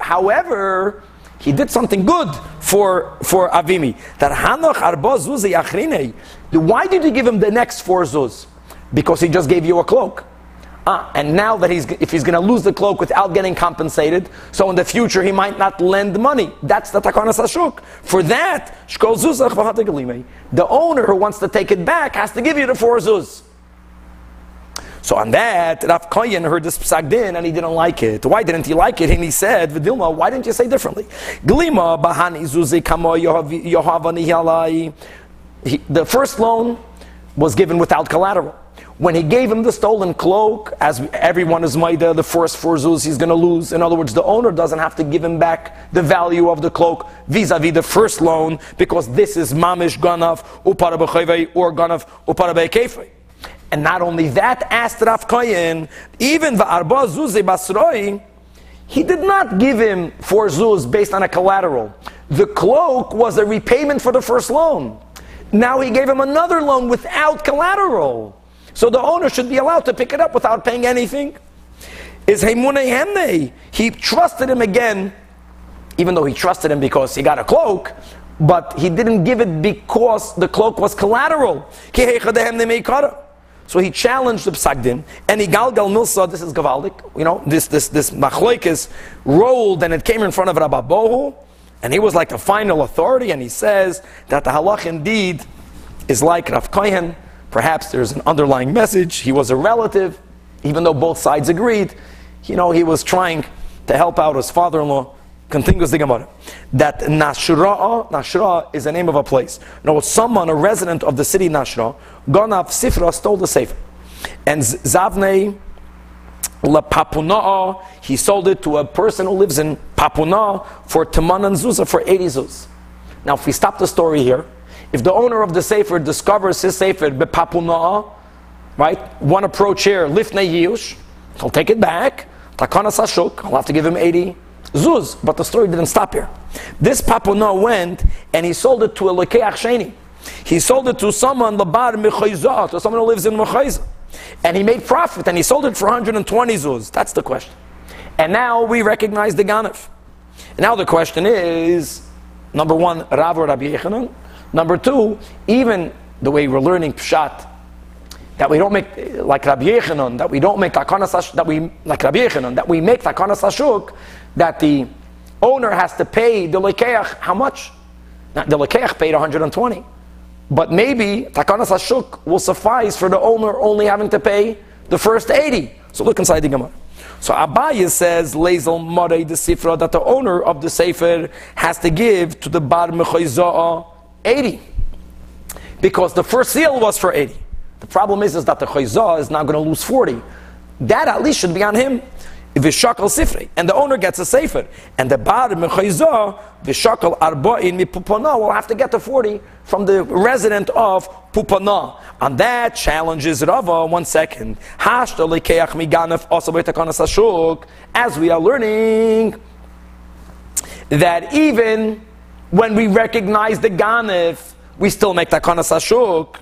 However, he did something good for, for Avimi. Why did you give him the next four zuz? Because he just gave you a cloak. Ah, and now that he's, if he's going to lose the cloak without getting compensated, so in the future he might not lend money. That's the takanas hashuk. For that, the owner who wants to take it back has to give you the four zuz. So on that, Rav Koyen heard this psagdin and he didn't like it. Why didn't he like it? And he said, Vidilma, why didn't you say differently? Glima bahani zuzi kamo yohavani The first loan was given without collateral. When he gave him the stolen cloak, as everyone is maida, the first four zuz he's going to lose. In other words, the owner doesn't have to give him back the value of the cloak vis-a-vis the first loan because this is mamish ganav upara or ganav upara And not only that, asked Rav Koyen, even the arba zuzi basroi, he did not give him four zuz based on a collateral. The cloak was a repayment for the first loan. Now he gave him another loan without collateral. So the owner should be allowed to pick it up without paying anything. Is Heimunei Hemnei. He trusted him again, even though he trusted him because he got a cloak, but he didn't give it because the cloak was collateral. So he challenged the psagdin, and he galgal milsa, this is gavaldik, you know, this this this machloikis rolled and it came in front of Rabbi Bohu, and he was like the final authority, and he says that the halach indeed is like Rav Kohen, Perhaps there's an underlying message. He was a relative, even though both sides agreed. You know, he was trying to help out his father-in-law. Continues the Gemara. That Nashra, Nashra is the name of a place. No, someone, a resident of the city Nashra, Ganav Sifra stole the safe. And Zavnei La Papuna, he sold it to a person who lives in Papuna for Taman and Zuza for 80 zuz. Now, if we stop the story here, if the owner of the sefer discovers his sefer bepapuna, right? One approach here, lifnei yush, he'll take it back. Takana sashuk, I'll have to give him 80 zuz. But the story didn't stop here. This papuna went and he sold it to a lekeach sheni. He sold it to someone labar mechayzah, to someone who lives in mechayzah. And he made profit and he sold it for 120 zuz. That's the question. And now we recognize the ganef. Now the question is, number one, Rav or Rabbi Yochanan? Number two, even the way we're learning Pshat, that we don't make like Rabbi Yochanan, that we don't make takanas that we like Rabbi Yochanan, that we make takanas ashuk, that the owner has to pay the lekeach how much? Now, the lekeach paid 120, but maybe takanas ashuk will suffice for the owner only having to pay the first 80. So look inside the Gemara. So Abaye says, Lezel Marei the Sifra, that the owner of the Sefer has to give to the Bar Mechoizah 80. Because the first seal was for 80. The problem is, is that the Choizah is now going to lose 40. That at least should be on him. Vishakal Sifri. And the owner gets a Sefer. And the Bar Mechoizah, Vishakal Arba'in Mipupana, will have to get the 40 from the resident of Pupana. And that challenges Rava, one second. As we are learning that even when we recognize the Ganef, we still make Takana Sashuk.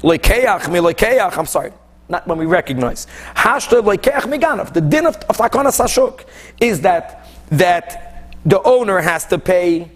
Lekeach milekeach, I'm sorry, not when we recognize. Hashta lekeach miganef. The din of, of Sashuk is that, that the owner has to pay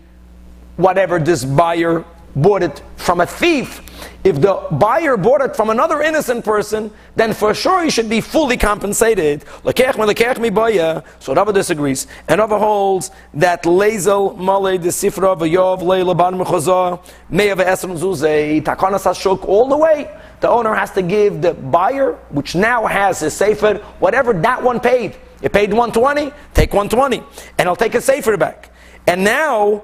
whatever this buyer bought it from a thief. If the buyer bought it from another innocent person, then for sure he should be fully compensated. So Rava disagrees. And Rava holds that Lezel Male de Sifra Vayov Leila Ban Mechoza Meyav Esrim Zuze Takanas Hashuk all the way. The owner has to give the buyer, which now has his sefer, whatever that one paid. It paid 120, take 120. And I'll take his sefer back. And now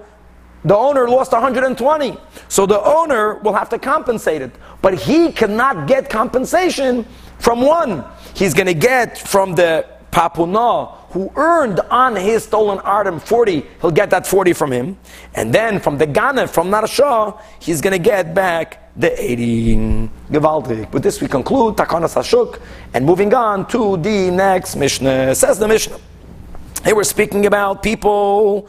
the owner lost 120. So the owner will have to compensate it. But he cannot get compensation from one. He's going to get from the Papuna who earned on his stolen item 40. He'll get that 40 from him. And then from the Ghana, from Narashah, he's going to get back the 80. Gewaltig. With this we conclude Takana Sashuk. And moving on to the next Mishnah. Says the Mishnah. Here we're speaking about people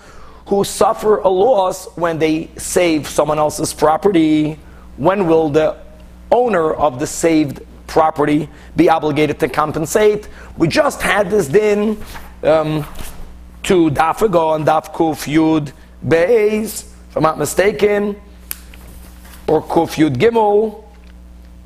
who suffer a loss when they save someone else's property, when will the owner of the saved property be obligated to compensate? We just had this din um, to Dafago and Daf Yud Beis, if I'm not mistaken, or Kuf Yud Gimel.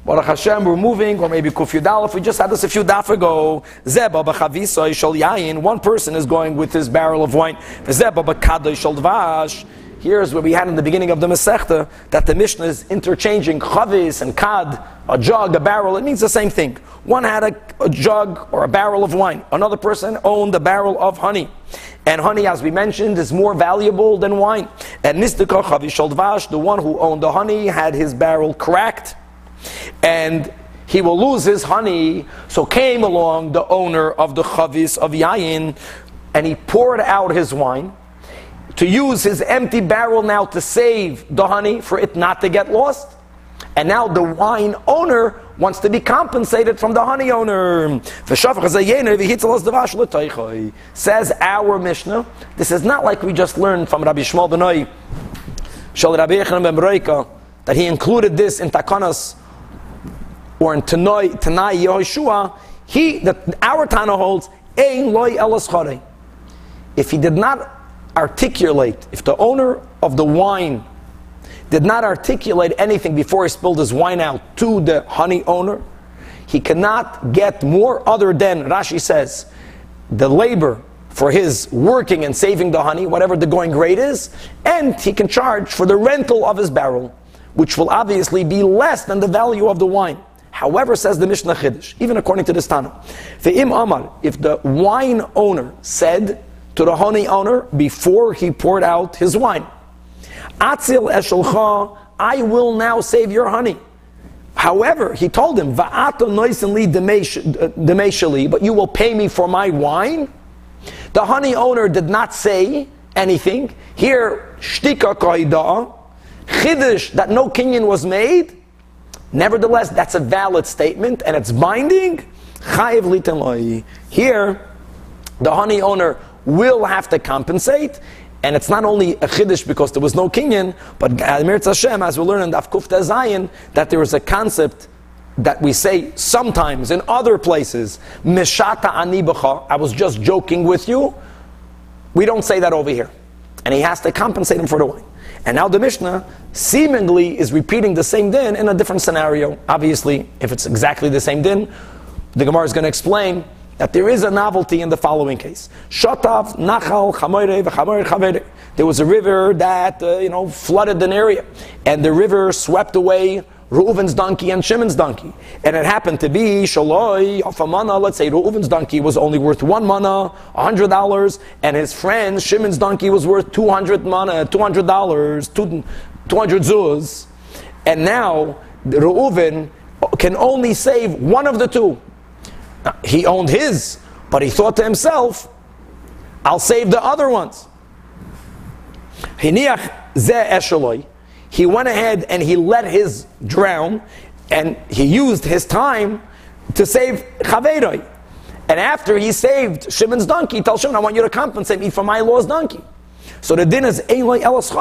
Baruch Hashem, we're moving, or maybe Kuf Yudalef. We just had this a few daf ago. Zeba b'chavisa yishol yayin. One person is going with his barrel of wine. Zeba b'kada yishol dvash. Here's what we had in the beginning of the Masechta that the Mishnah is interchanging chavis and kad, a jug, a barrel. It means the same thing. One had a, a, jug or a barrel of wine. Another person owned a barrel of honey. And honey, as we mentioned, is more valuable than wine. And nistika chavis dvash, the one who owned the honey, had his barrel cracked and he will lose his honey. So came along the owner of the chavis of Yayin, and he poured out his wine to use his empty barrel now to save the honey for it not to get lost. And now the wine owner wants to be compensated from the honey owner. Says our Mishnah. This is not like we just learned from Rabbi Shmuel Benoi, that he included this in Takanas or in Tanai, Tanai Yehoshua, he, the, our Tana holds, Ein loy elas If he did not articulate, if the owner of the wine did not articulate anything before he spilled his wine out to the honey owner, he cannot get more other than, Rashi says, the labor for his working and saving the honey, whatever the going rate is, and he can charge for the rental of his barrel, which will obviously be less than the value of the wine. However, says the Mishnah Chiddush, even according to this Tana, im Amar, if the wine owner said to the honey owner before he poured out his wine, Atzil eshelcha, I will now save your honey. However, he told him, Va'ata noisenli demeshali, but you will pay me for my wine. The honey owner did not say anything. Here, shtika kaida, chiddush that no kinyan was made, nevertheless, that's a valid statement and it's binding. Here, the honey owner will have to compensate. And it's not only a chiddush because there was no kinyan, but Hashem, as we learn in Daf Kufta Zayin, that there is a concept that we say sometimes in other places, Mishata ani I was just joking with you. We don't say that over here. And he has to compensate him for the wine. And now the Mishnah seemingly is repeating the same din in a different scenario. Obviously, if it's exactly the same din, the Gemara is going to explain that there is a novelty in the following case. Shotav, Nachal, There was a river that, uh, you know, flooded an area. And the river swept away Reuven's donkey and Shimon's donkey. And it happened to be Shaloi of a mana. Let's say Reuven's donkey was only worth one mana, hundred dollars, and his friend Shimon's donkey was worth two hundred mana, two hundred dollars, two hundred zuz. And now Reuven can only save one of the two. He owned his, but he thought to himself, "I'll save the other ones." Hiniach ze esheloi he went ahead and he let his drown, and he used his time to save Chaveroi. And after he saved Shimon's donkey, he tells Shimon, I want you to compensate me for my lost donkey. So the din is Eloi Elas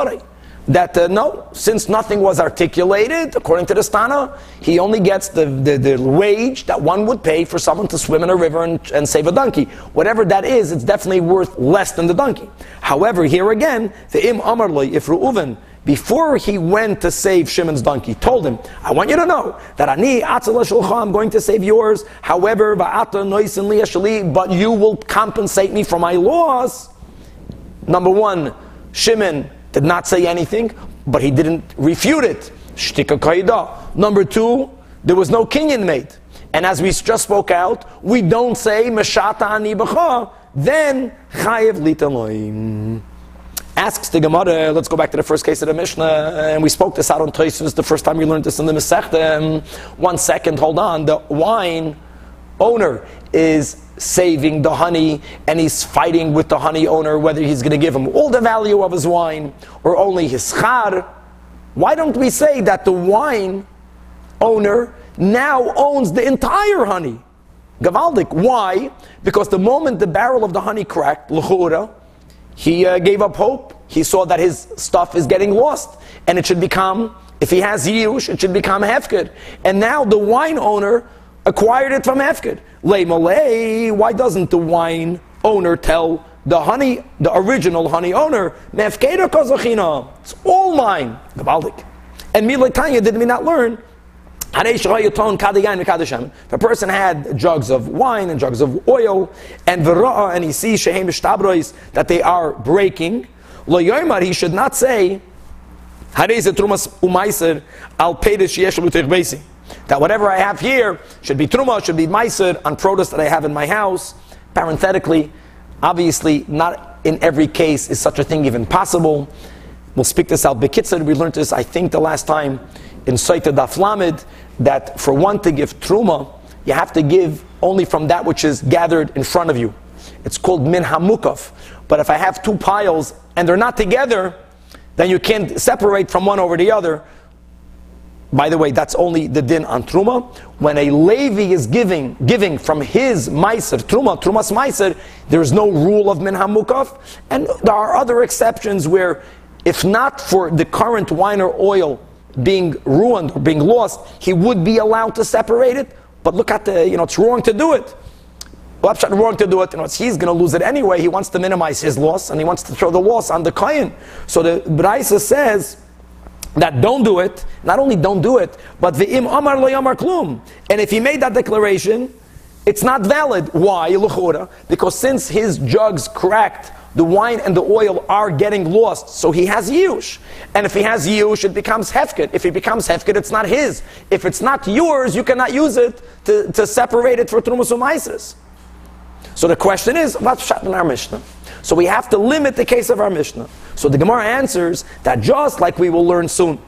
that uh, no, since nothing was articulated, according to the Stana, he only gets the, the, the, wage that one would pay for someone to swim in a river and, and, save a donkey. Whatever that is, it's definitely worth less than the donkey. However, here again, the im amarloi, if Reuven before he went to save Shimon's donkey, told him, I want you to know that Ani I'm going to save yours. However, but you will compensate me for my loss. Number one, Shimon did not say anything, but he didn't refute it. Number two, there was no kinyan made. And as we just spoke out, we don't say Meshata Ani then Chayev Litaloim asks the Gemara, let's go back to the first case of the Mishnah, and we spoke this out on Toysus the first time we learned this in the Masechta. One second, hold on. The wine owner is saving the honey and he's fighting with the honey owner whether he's going to give him all the value of his wine or only his char. Why don't we say that the wine owner now owns the entire honey? Gavaldik. Why? Because the moment the barrel of the honey cracked, l'chura, he uh, gave up hope. He saw that his stuff is getting lost, and it should become, if he has yush, it should become hefkid. And now the wine owner acquired it from hefkid. Lay malay, why doesn't the wine owner tell the honey, the original honey owner, mefkeda kozachina, it's all mine. And Milatanya did we not learn if a person had jugs of wine and jugs of oil, and and he sees that they are breaking, he should not say, that whatever I have here should be truma, should be meiser on produce that I have in my house. Parenthetically, obviously, not in every case is such a thing even possible. We'll speak this out. We learned this, I think, the last time in Saita Daflamid that for one to give truma, you have to give only from that which is gathered in front of you. It's called min hamukaf. But if I have two piles and they're not together, then you can't separate from one over the other. By the way, that's only the din on truma. When a Levi is giving giving from his meiser truma, trumas meiser, there's no rule of min hamukaf, and there are other exceptions where, if not for the current wine or oil being ruined or being lost, he would be allowed to separate it. But look at the, you know, it's wrong to do it. Well, it's wrong to do it. You know, he's going to lose it anyway. He wants to minimize his loss and he wants to throw the loss on the Kayan. So the Braisa says that don't do it. Not only don't do it, but the im amar lo yamar klum. And if he made that declaration, it's not valid. Why? Because since his jugs cracked the wine and the oil are getting lost. So he has yush. And if he has yush, it becomes hefkid. If it becomes hefkid, it's not his. If it's not yours, you cannot use it to, to separate it for trumus So the question is, what's shot in our Mishnah? So we have to limit the case of our Mishnah. So the Gemara answers that just like we will learn soon,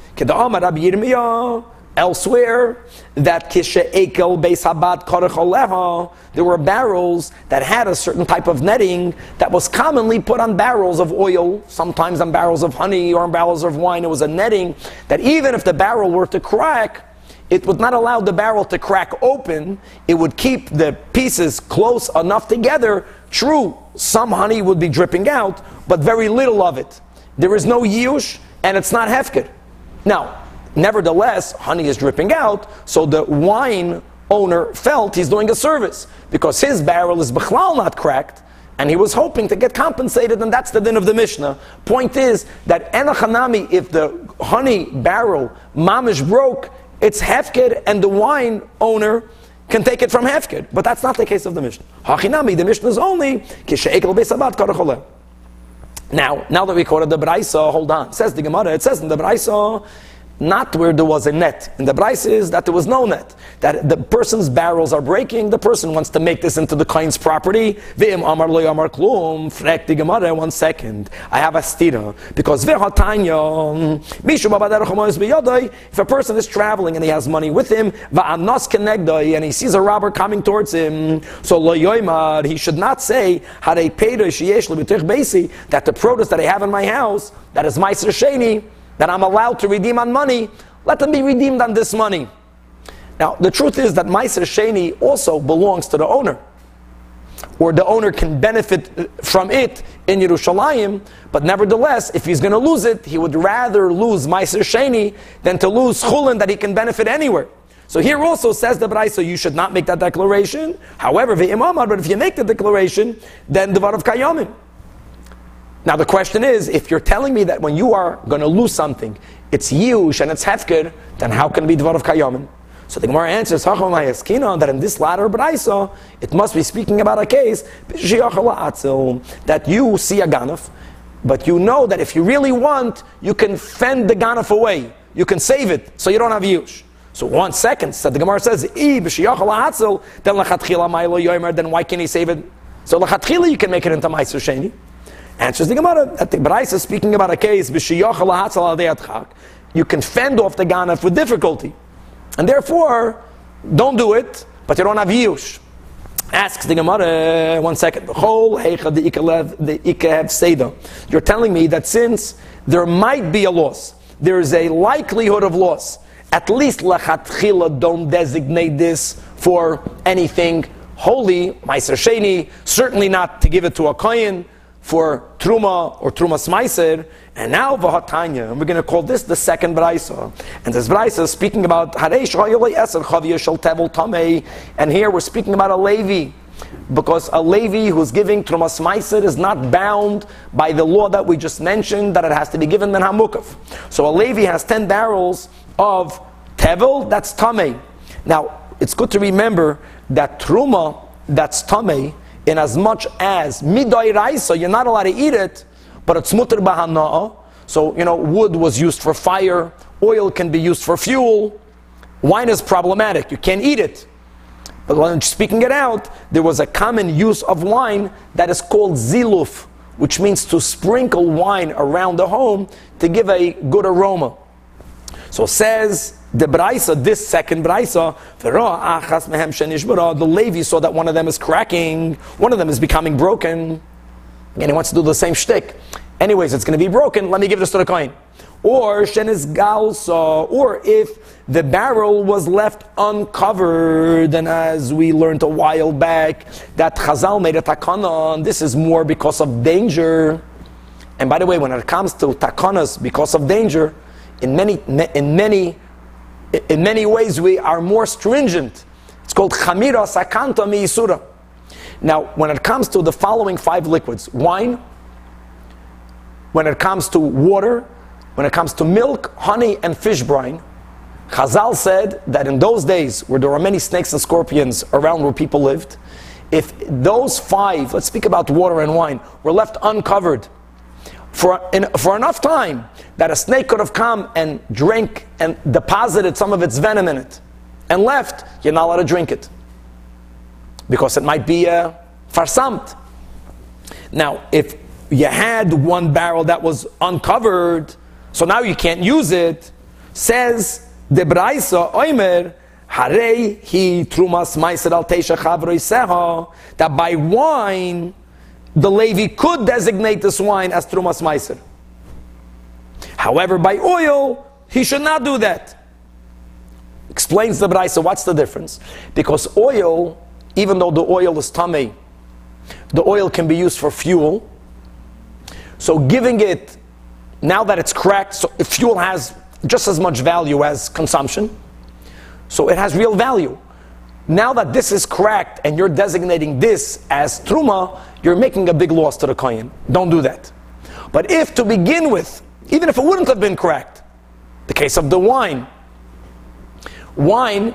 elsewhere that kishe ekel beis habat korech there were barrels that had a certain type of netting that was commonly put on barrels of oil, sometimes on barrels of honey or on barrels of wine. It was a netting that even if the barrel were to crack, it would not allow the barrel to crack open. It would keep the pieces close enough together. True, some honey would be dripping out, but very little of it. There is no yush, and it's not hefker. Now, nevertheless, honey is dripping out, so the wine owner felt he's doing a service because his barrel is bechlal not cracked, and he was hoping to get compensated, and that's the din of the Mishnah. Point is that enachanami, if the honey barrel mamish broke, it's hefker, and the wine owner can take it from hefker. But that's not the case of the Mishnah. Hachinami, the Mishnah is only kishekel besabat karacholeh. Now, now that we quoted the Braisa, hold on. It says the Gemara, it says in the Braisa, not where there was a net. In the Braisa is that there was no net. That the person's barrels are breaking, the person wants to make this into the Kain's property. V'im amar lo amar klum, frek the one second. I have a stira. Because v'hatanya, mishu b'yodai, if a person is traveling and he has money with him, v'anos kenegdai, and he sees a robber coming towards him, so lo yoimar, he should not say, harei peido sheyesh beisi, that the produce that I have in my house, that is meiser sheni, that I'm allowed to redeem on money, let them be redeemed on this money. Now, the truth is that Meiser Sheni also belongs to the owner. Or the owner can benefit uh, from it in Yerushalayim, but nevertheless, if he's going to lose it, he would rather lose Meiser Sheni than to lose Chulin that he can benefit anywhere. So here also says the Braisa, you should not make that declaration. However, but if you make the declaration, then the Var of Kayamim. Now the question is, if you're telling me that when you are going to lose something, it's yush and it's hefker, then how can it be dvar of kayamin? So the Gemara answers, that in this latter brayso, it must be speaking about a case that you see a ganaf, but you know that if you really want, you can fend the ganaf away. You can save it, so you don't have yush. So one second, so the Gemara says, then then why can't he save it? So you can make it into ma'aser sheni. Answers the Gemara that the is speaking about a case you can fend off the ganef with difficulty, and therefore don't do it, but you don't have yush. Asks the Gemara, one second. You're telling me that since there might be a loss, there is a likelihood of loss. At least lachatchila don't designate this for anything holy, meiser sheni. Certainly not to give it to a kohen for Truma or Truma Smaiser, and now Vahatanya, and we're going to call this the second Braisa. And this Braisa is speaking about Haresh Eser Tevel Tamei, and here we're speaking about a Levi. Because a Levi who's giving Truma Smaiser is not bound by the law that we just mentioned that it has to be given Ben Hamukov. So a Levi has 10 barrels of Tevel, that's Tamei. Now, it's good to remember that Truma, that's Tamei, in as much as midai raisa, you're not allowed to eat it, but it's mutter bahana'a. So, you know, wood was used for fire, oil can be used for fuel, wine is problematic, you can't eat it. But when speaking it out, there was a common use of wine that is called ziluf, which means to sprinkle wine around the home to give a good aroma. So says the Braisa, this second Braisa, the Levi saw that one of them is cracking, one of them is becoming broken, and he wants to do the same shtick. Anyways, it's going to be broken, let me give this to the coin. Or Shenis Galsa, or if the barrel was left uncovered, and as we learned a while back, that Chazal made a takana, this is more because of danger. And by the way, when it comes to takanas because of danger, in many, in many in many ways we are more stringent. It's called chamira sakanta miisura. Now, when it comes to the following five liquids, wine, when it comes to water, when it comes to milk, honey, and fish brine, Chazal said that in those days where there were many snakes and scorpions around where people lived, if those five, let's speak about water and wine, were left uncovered for, in, for enough time that a snake could have come and drank and deposited some of its venom in it and left, you're not allowed to drink it. Because it might be uh, farsamt. Now, if you had one barrel that was uncovered, so now you can't use it, says The Braisa Oimer, Harei he trumas meiser al teisha that by wine, the Levi could designate this wine as trumas meiser. However, by oil, he should not do that. Explains the Braisa, what's the difference? Because oil, even though the oil is tummy, the oil can be used for fuel. So giving it, now that it's cracked, so fuel has just as much value as consumption. So it has real value. Now that this is cracked and you're designating this as truma, you're making a big loss to the kohen. Don't do that. But if to begin with, even if it wouldn't have been cracked, the case of the wine, wine,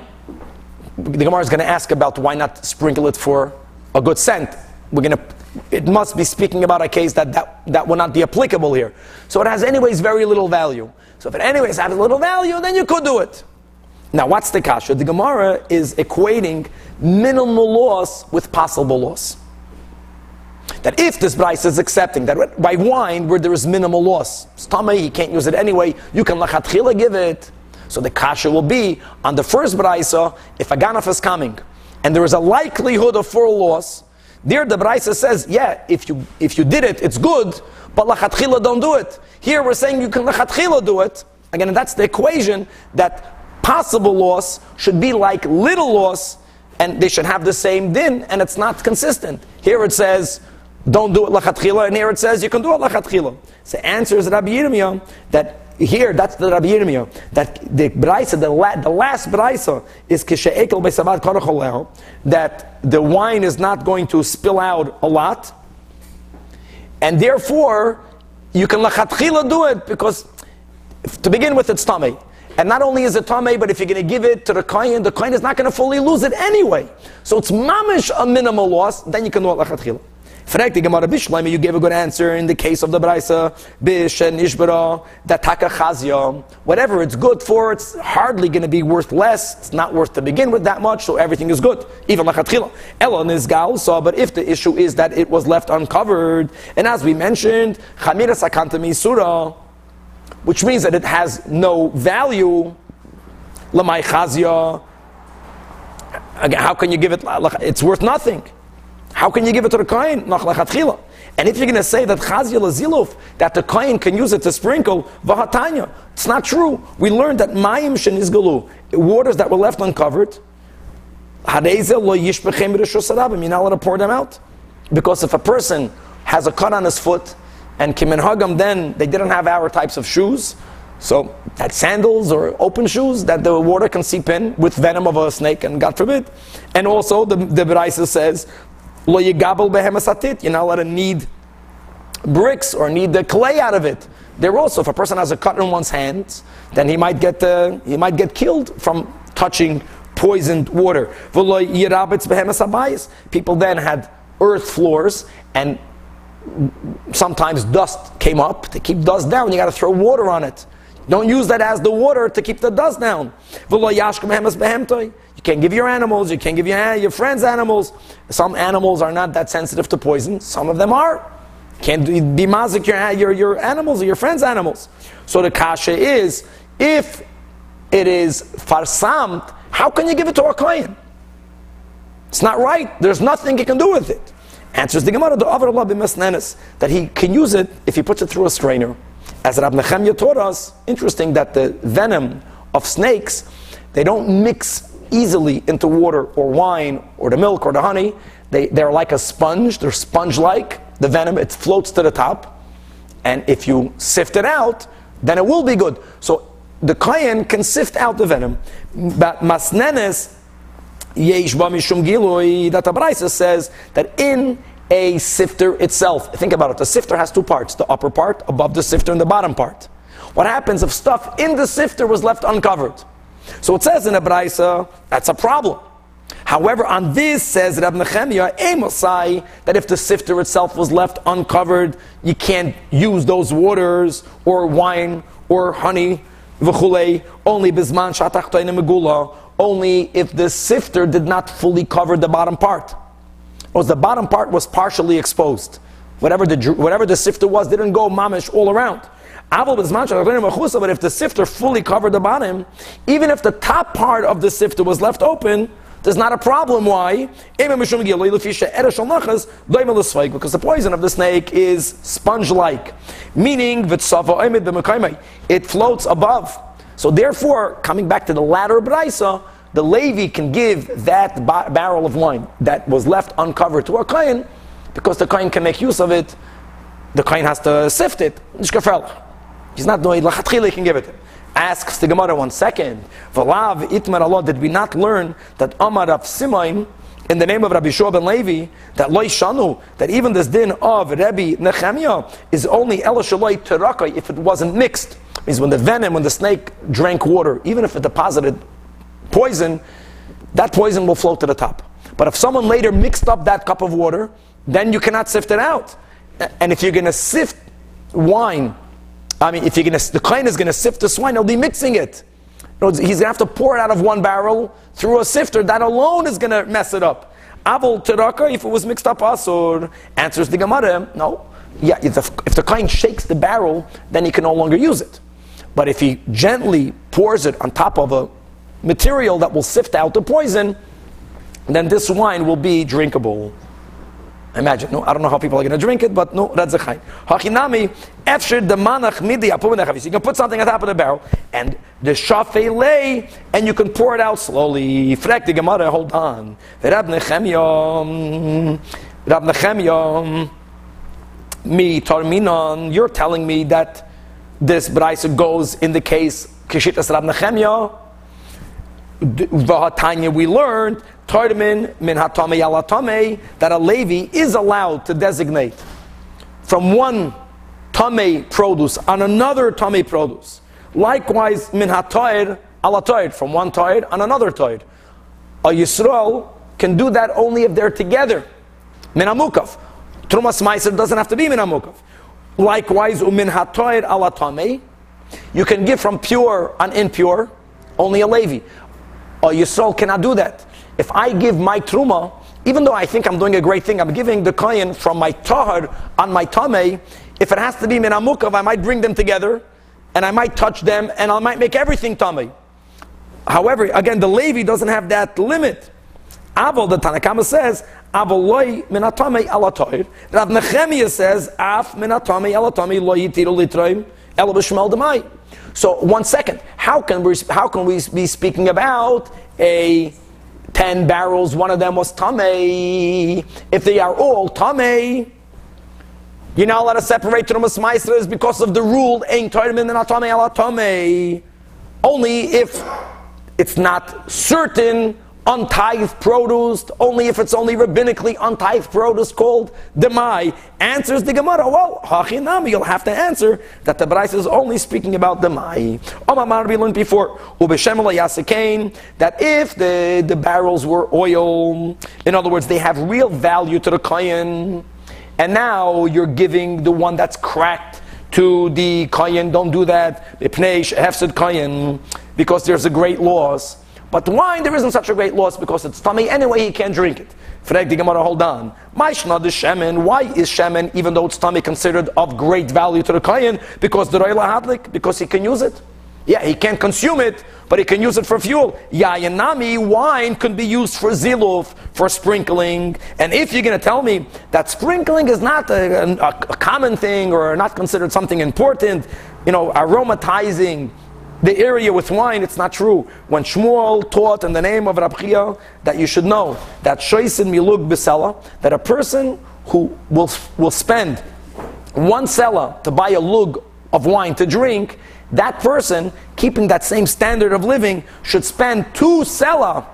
the Gemara is going to ask about why not sprinkle it for a good scent. We're going to, it must be speaking about a case that, that that will not be applicable here. So it has anyways very little value. So if it anyways has little value, then you could do it. Now what's the kasha? The Gemara is equating minimal loss with possible loss. That if this price is accepting that by wine where there is minimal loss, stomach he can't use it anyway, you can lachatchila give it. So the kasha will be on the first brisa, if a ganaf is coming, and there is a likelihood of full loss, there the brisa says, yeah, if you if you did it, it's good, but lachatchila don't do it. Here we're saying you can lachatchila do it. Again, that's the equation that possible loss should be like little loss, and they should have the same din, and it's not consistent. Here it says don't do it lachatchila, and here it says you can do it lachatchila. So answer is Rabbi Yirmiyah that here, that's the Rabbi Yirmiyah, that the brisa, the, la, the last brisa is kishe'ekel be'sabat karacholeo, that the wine is not going to spill out a lot, and therefore you can lachatchila do it because to begin with it's tummy. And not only is it tummy, but if you're going to give it to the kohen, the kohen is not going to fully lose it anyway. So it's mamish a minimal loss, then you can do it lachatchila. Fragt die Gemara you gave a good answer in the case of the Braisa, Bish and Ishbara, that Taka Chazia. Whatever it's good for, it's hardly going to be worth less. It's not worth to begin with that much, so everything is good. Even Lachatchila. Elon is Gaulsa, but if the issue is that it was left uncovered, and as we mentioned, Chamira Sakanta Misura, which means that it has no value, Lamai Again, how can you give it? It's worth nothing. How can you give it to the kohen? And if you're going to say that chazia laziluf, that the kohen can use it to sprinkle, vahatanya, it's not true. We learned that mayim shenizgalu, waters that were left uncovered, you're not allowed to pour them out. Because if a person has a cut on his foot, and Kim Hagam then, they didn't have our types of shoes, so that sandals or open shoes that the water can seep in with venom of a snake, and God forbid. And also the, the Beraisa says Lo yigabel behemesatit. You're not allowed to knead bricks or knead the clay out of it. There also, if a person has a cut in one's hand, then he might get uh, he might get killed from touching poisoned water. People then had earth floors and sometimes dust came up. To keep dust down, you got to throw water on it. Don't use that as the water to keep the dust down. You can't give your animals, you can't give your, eh, your friends animals. Some animals are not that sensitive to poison, some of them are. Can't be mazik your, eh, your, your animals or your friends' animals. So the kasha is, if it is farsamt, how can you give it to a client? It's not right. There's nothing you can do with it. Answers the Gemara, the Allah b'masnanis, that he can use it if he puts it through a strainer. As Rab Nechemya taught us, interesting that the venom of snakes, they don't mix easily into water or wine or the milk or the honey. They, they're like a sponge, they're sponge like. The venom, it floats to the top. And if you sift it out, then it will be good. So the kohen can sift out the venom. But masnenes, yesh mishum giloi, that the says that in a sifter itself, think about it, the sifter has two parts, the upper part above the sifter and the bottom part. What happens if stuff in the sifter was left uncovered? So it says in a Braisa, that's a problem. However, on this says Rab Nechemia, Amosai, that if the sifter itself was left uncovered, you can't use those waters or wine or honey, only bisman megula, only if the sifter did not fully cover the bottom part. Or the bottom part was partially exposed. Whatever the, whatever the sifter was didn't go mamish all around. But if the sifter fully covered the bottom, even if the top part of the sifter was left open, there's not a problem. Why? Because the poison of the snake is sponge-like, meaning that it floats above. So therefore, coming back to the latter brisa, the Levi can give that ba- barrel of wine that was left uncovered to a kohen, because the kohen can make use of it. The kohen has to sift it. He's not doing it. He can give it. Asks the Gemara one second. Valav itmar Allah. Did we not learn that Amar of Simaim in the name of Rabbi Shua ben Levi that loy shanu that even this din of Rabbi Nechemia is only el shaloi terakai if it wasn't mixed. Means when the venom, when the snake drank water, even if it deposited poison, that poison will float to the top. But if someone later mixed up that cup of water, then you cannot sift it out. And if you're going to sift wine I mean, if you're gonna, the kohen is going to sift the swine, he'll be mixing it. He's going to have to pour it out of one barrel through a sifter. That alone is going to mess it up. Avol teraka, if it was mixed up asur, answers the Gemara, no. Yeah, if the, if the shakes the barrel, then he can no longer use it. But if he gently pours it on top of a material that will sift out the poison, then this wine will be drinkable. Imagine, no, I don't know how people are going to drink it, but no, that's a chayin. Hachinami, efshir demanach midi apumenechavis. You can put something on top of the barrel, and the shafei and you can pour it out slowly. Frek the Gemara, hold on. Rab Nechemya, Rab Nechemya, me tarminon. You're telling me that this brayso goes in the case kishitas Rab Nechemya. Vahatanya, we learned Tardamin min hatame that a Levi is allowed to designate from one tame produce on another tame produce. Likewise, min hatoir alatoir from one toir on another toir. A Yisrael can do that only if they're together. Min amukaf. Trumas meiser doesn't have to be min amukaf. Likewise, umin hatoir alatame. You can give from pure on impure, only a Levi. A Yisrael cannot do that if I give my truma, even though I think I'm doing a great thing, I'm giving the kohen from my tahar on my tameh. If it has to be min amukav, I might bring them together, and I might touch them, and I might make everything tameh. However, again, the Levi doesn't have that limit. Avol, the Tanakama says, Avoloi minatame alatoir. Rav Nechemia says, Af minatame alatomi lo yitiru litroim el b'shmel demai. So, one second, how can we how can we be speaking about a ten barrels, one of them was Tameh. If they are all Tameh, you're not allowed to separate Trumas Maestras because of the rule, Ein Tormin and Atame ala Tameh. Only if it's not certain untithed produce, only if it's only rabbinically untithed produce called demai. Answers the Gemara, well, hachinami, you'll have to answer that the Brayso is only speaking about demai. Omar we learned before, that if the, the barrels were oil, in other words, they have real value to the kohen, and now you're giving the one that's cracked to the kohen, don't do that, because there's a great loss. But wine, there isn't such a great loss because it's tummy anyway, he can't drink it. Frag the Gemara, hold on. Why is shemen, even though it's tummy, considered of great value to the kohen? Because the roila hadlik, because he can use it. Yeah, he can't consume it, but he can use it for fuel. Yayanami, wine can be used for ziluf, for sprinkling. And if you're going to tell me that sprinkling is not a, a, a common thing or not considered something important, you know, aromatizing the area with wine, it's not true. When Shmuel taught in the name of Rabchia that you should know that shoisin milug besela, that a person who will, will spend one sela to buy a lug of wine to drink, that person, keeping that same standard of living, should spend two sela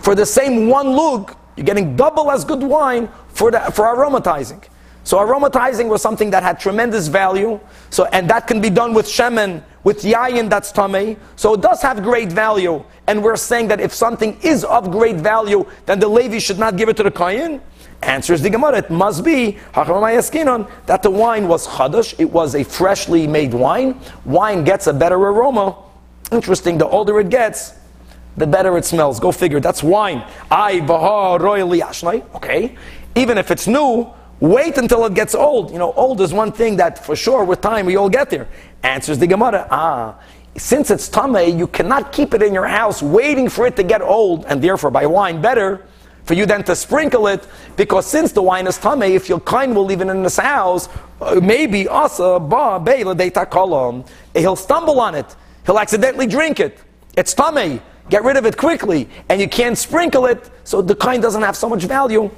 for the same one lug. You're getting double as good wine for, the, for aromatizing. So aromatizing was something that had tremendous value. So and that can be done with shemen, with yayin that's tummy. So it does have great value. And we're saying that if something is of great value, then the Levi should not give it to the kohen. Answers the Gemara, it must be that the wine was chadash, it was a freshly made wine. Wine gets a better aroma. Interesting, the older it gets, the better it smells. Go figure, that's wine. I bahar royally ashnai. Okay. Even if it's new, Wait until it gets old. You know, old is one thing that for sure with time we all get there. Answers the Gemara. Ah, since it's tame, you cannot keep it in your house waiting for it to get old, and therefore by wine better for you then to sprinkle it, because since the wine is tame, if your kind will leave it in this house, uh, maybe asa ba beila de he'll stumble on it, he'll accidentally drink it. It's tame. Get rid of it quickly, and you can't sprinkle it, so the kind doesn't have so much value.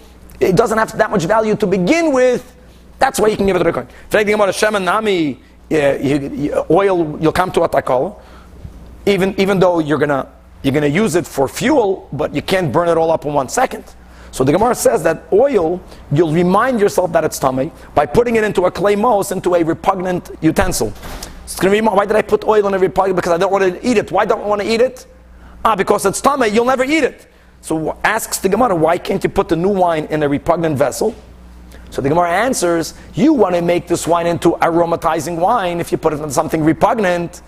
It doesn't have that much value to begin with. That's why you can give it to the kohen. Anything about Hashem and Nami, oil, you'll come to a takal, even even though you're gonna you're gonna use it for fuel, but you can't burn it all up in one second. So the Gemara says that oil, you'll remind yourself that it's tummy by putting it into a keli ma'us, into a repugnant utensil. It's to be, why did I put oil in a repugnant? Because I don't want to eat it. Why don't I want to eat it? Ah, because it's tummy, you'll never eat it. So asks the Gemara, why can't you put the new wine in a repugnant vessel? So the Gemara answers, you want to make this wine into aromatizing wine. If you put it in something repugnant,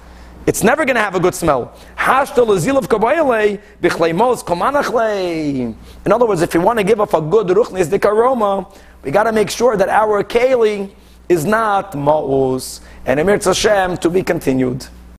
it's never going to have a good smell. In other words, if you want to give off a good ruchnisdik aroma, we got to make sure that our keli is not ma'us. And Emir Hashem to be continued.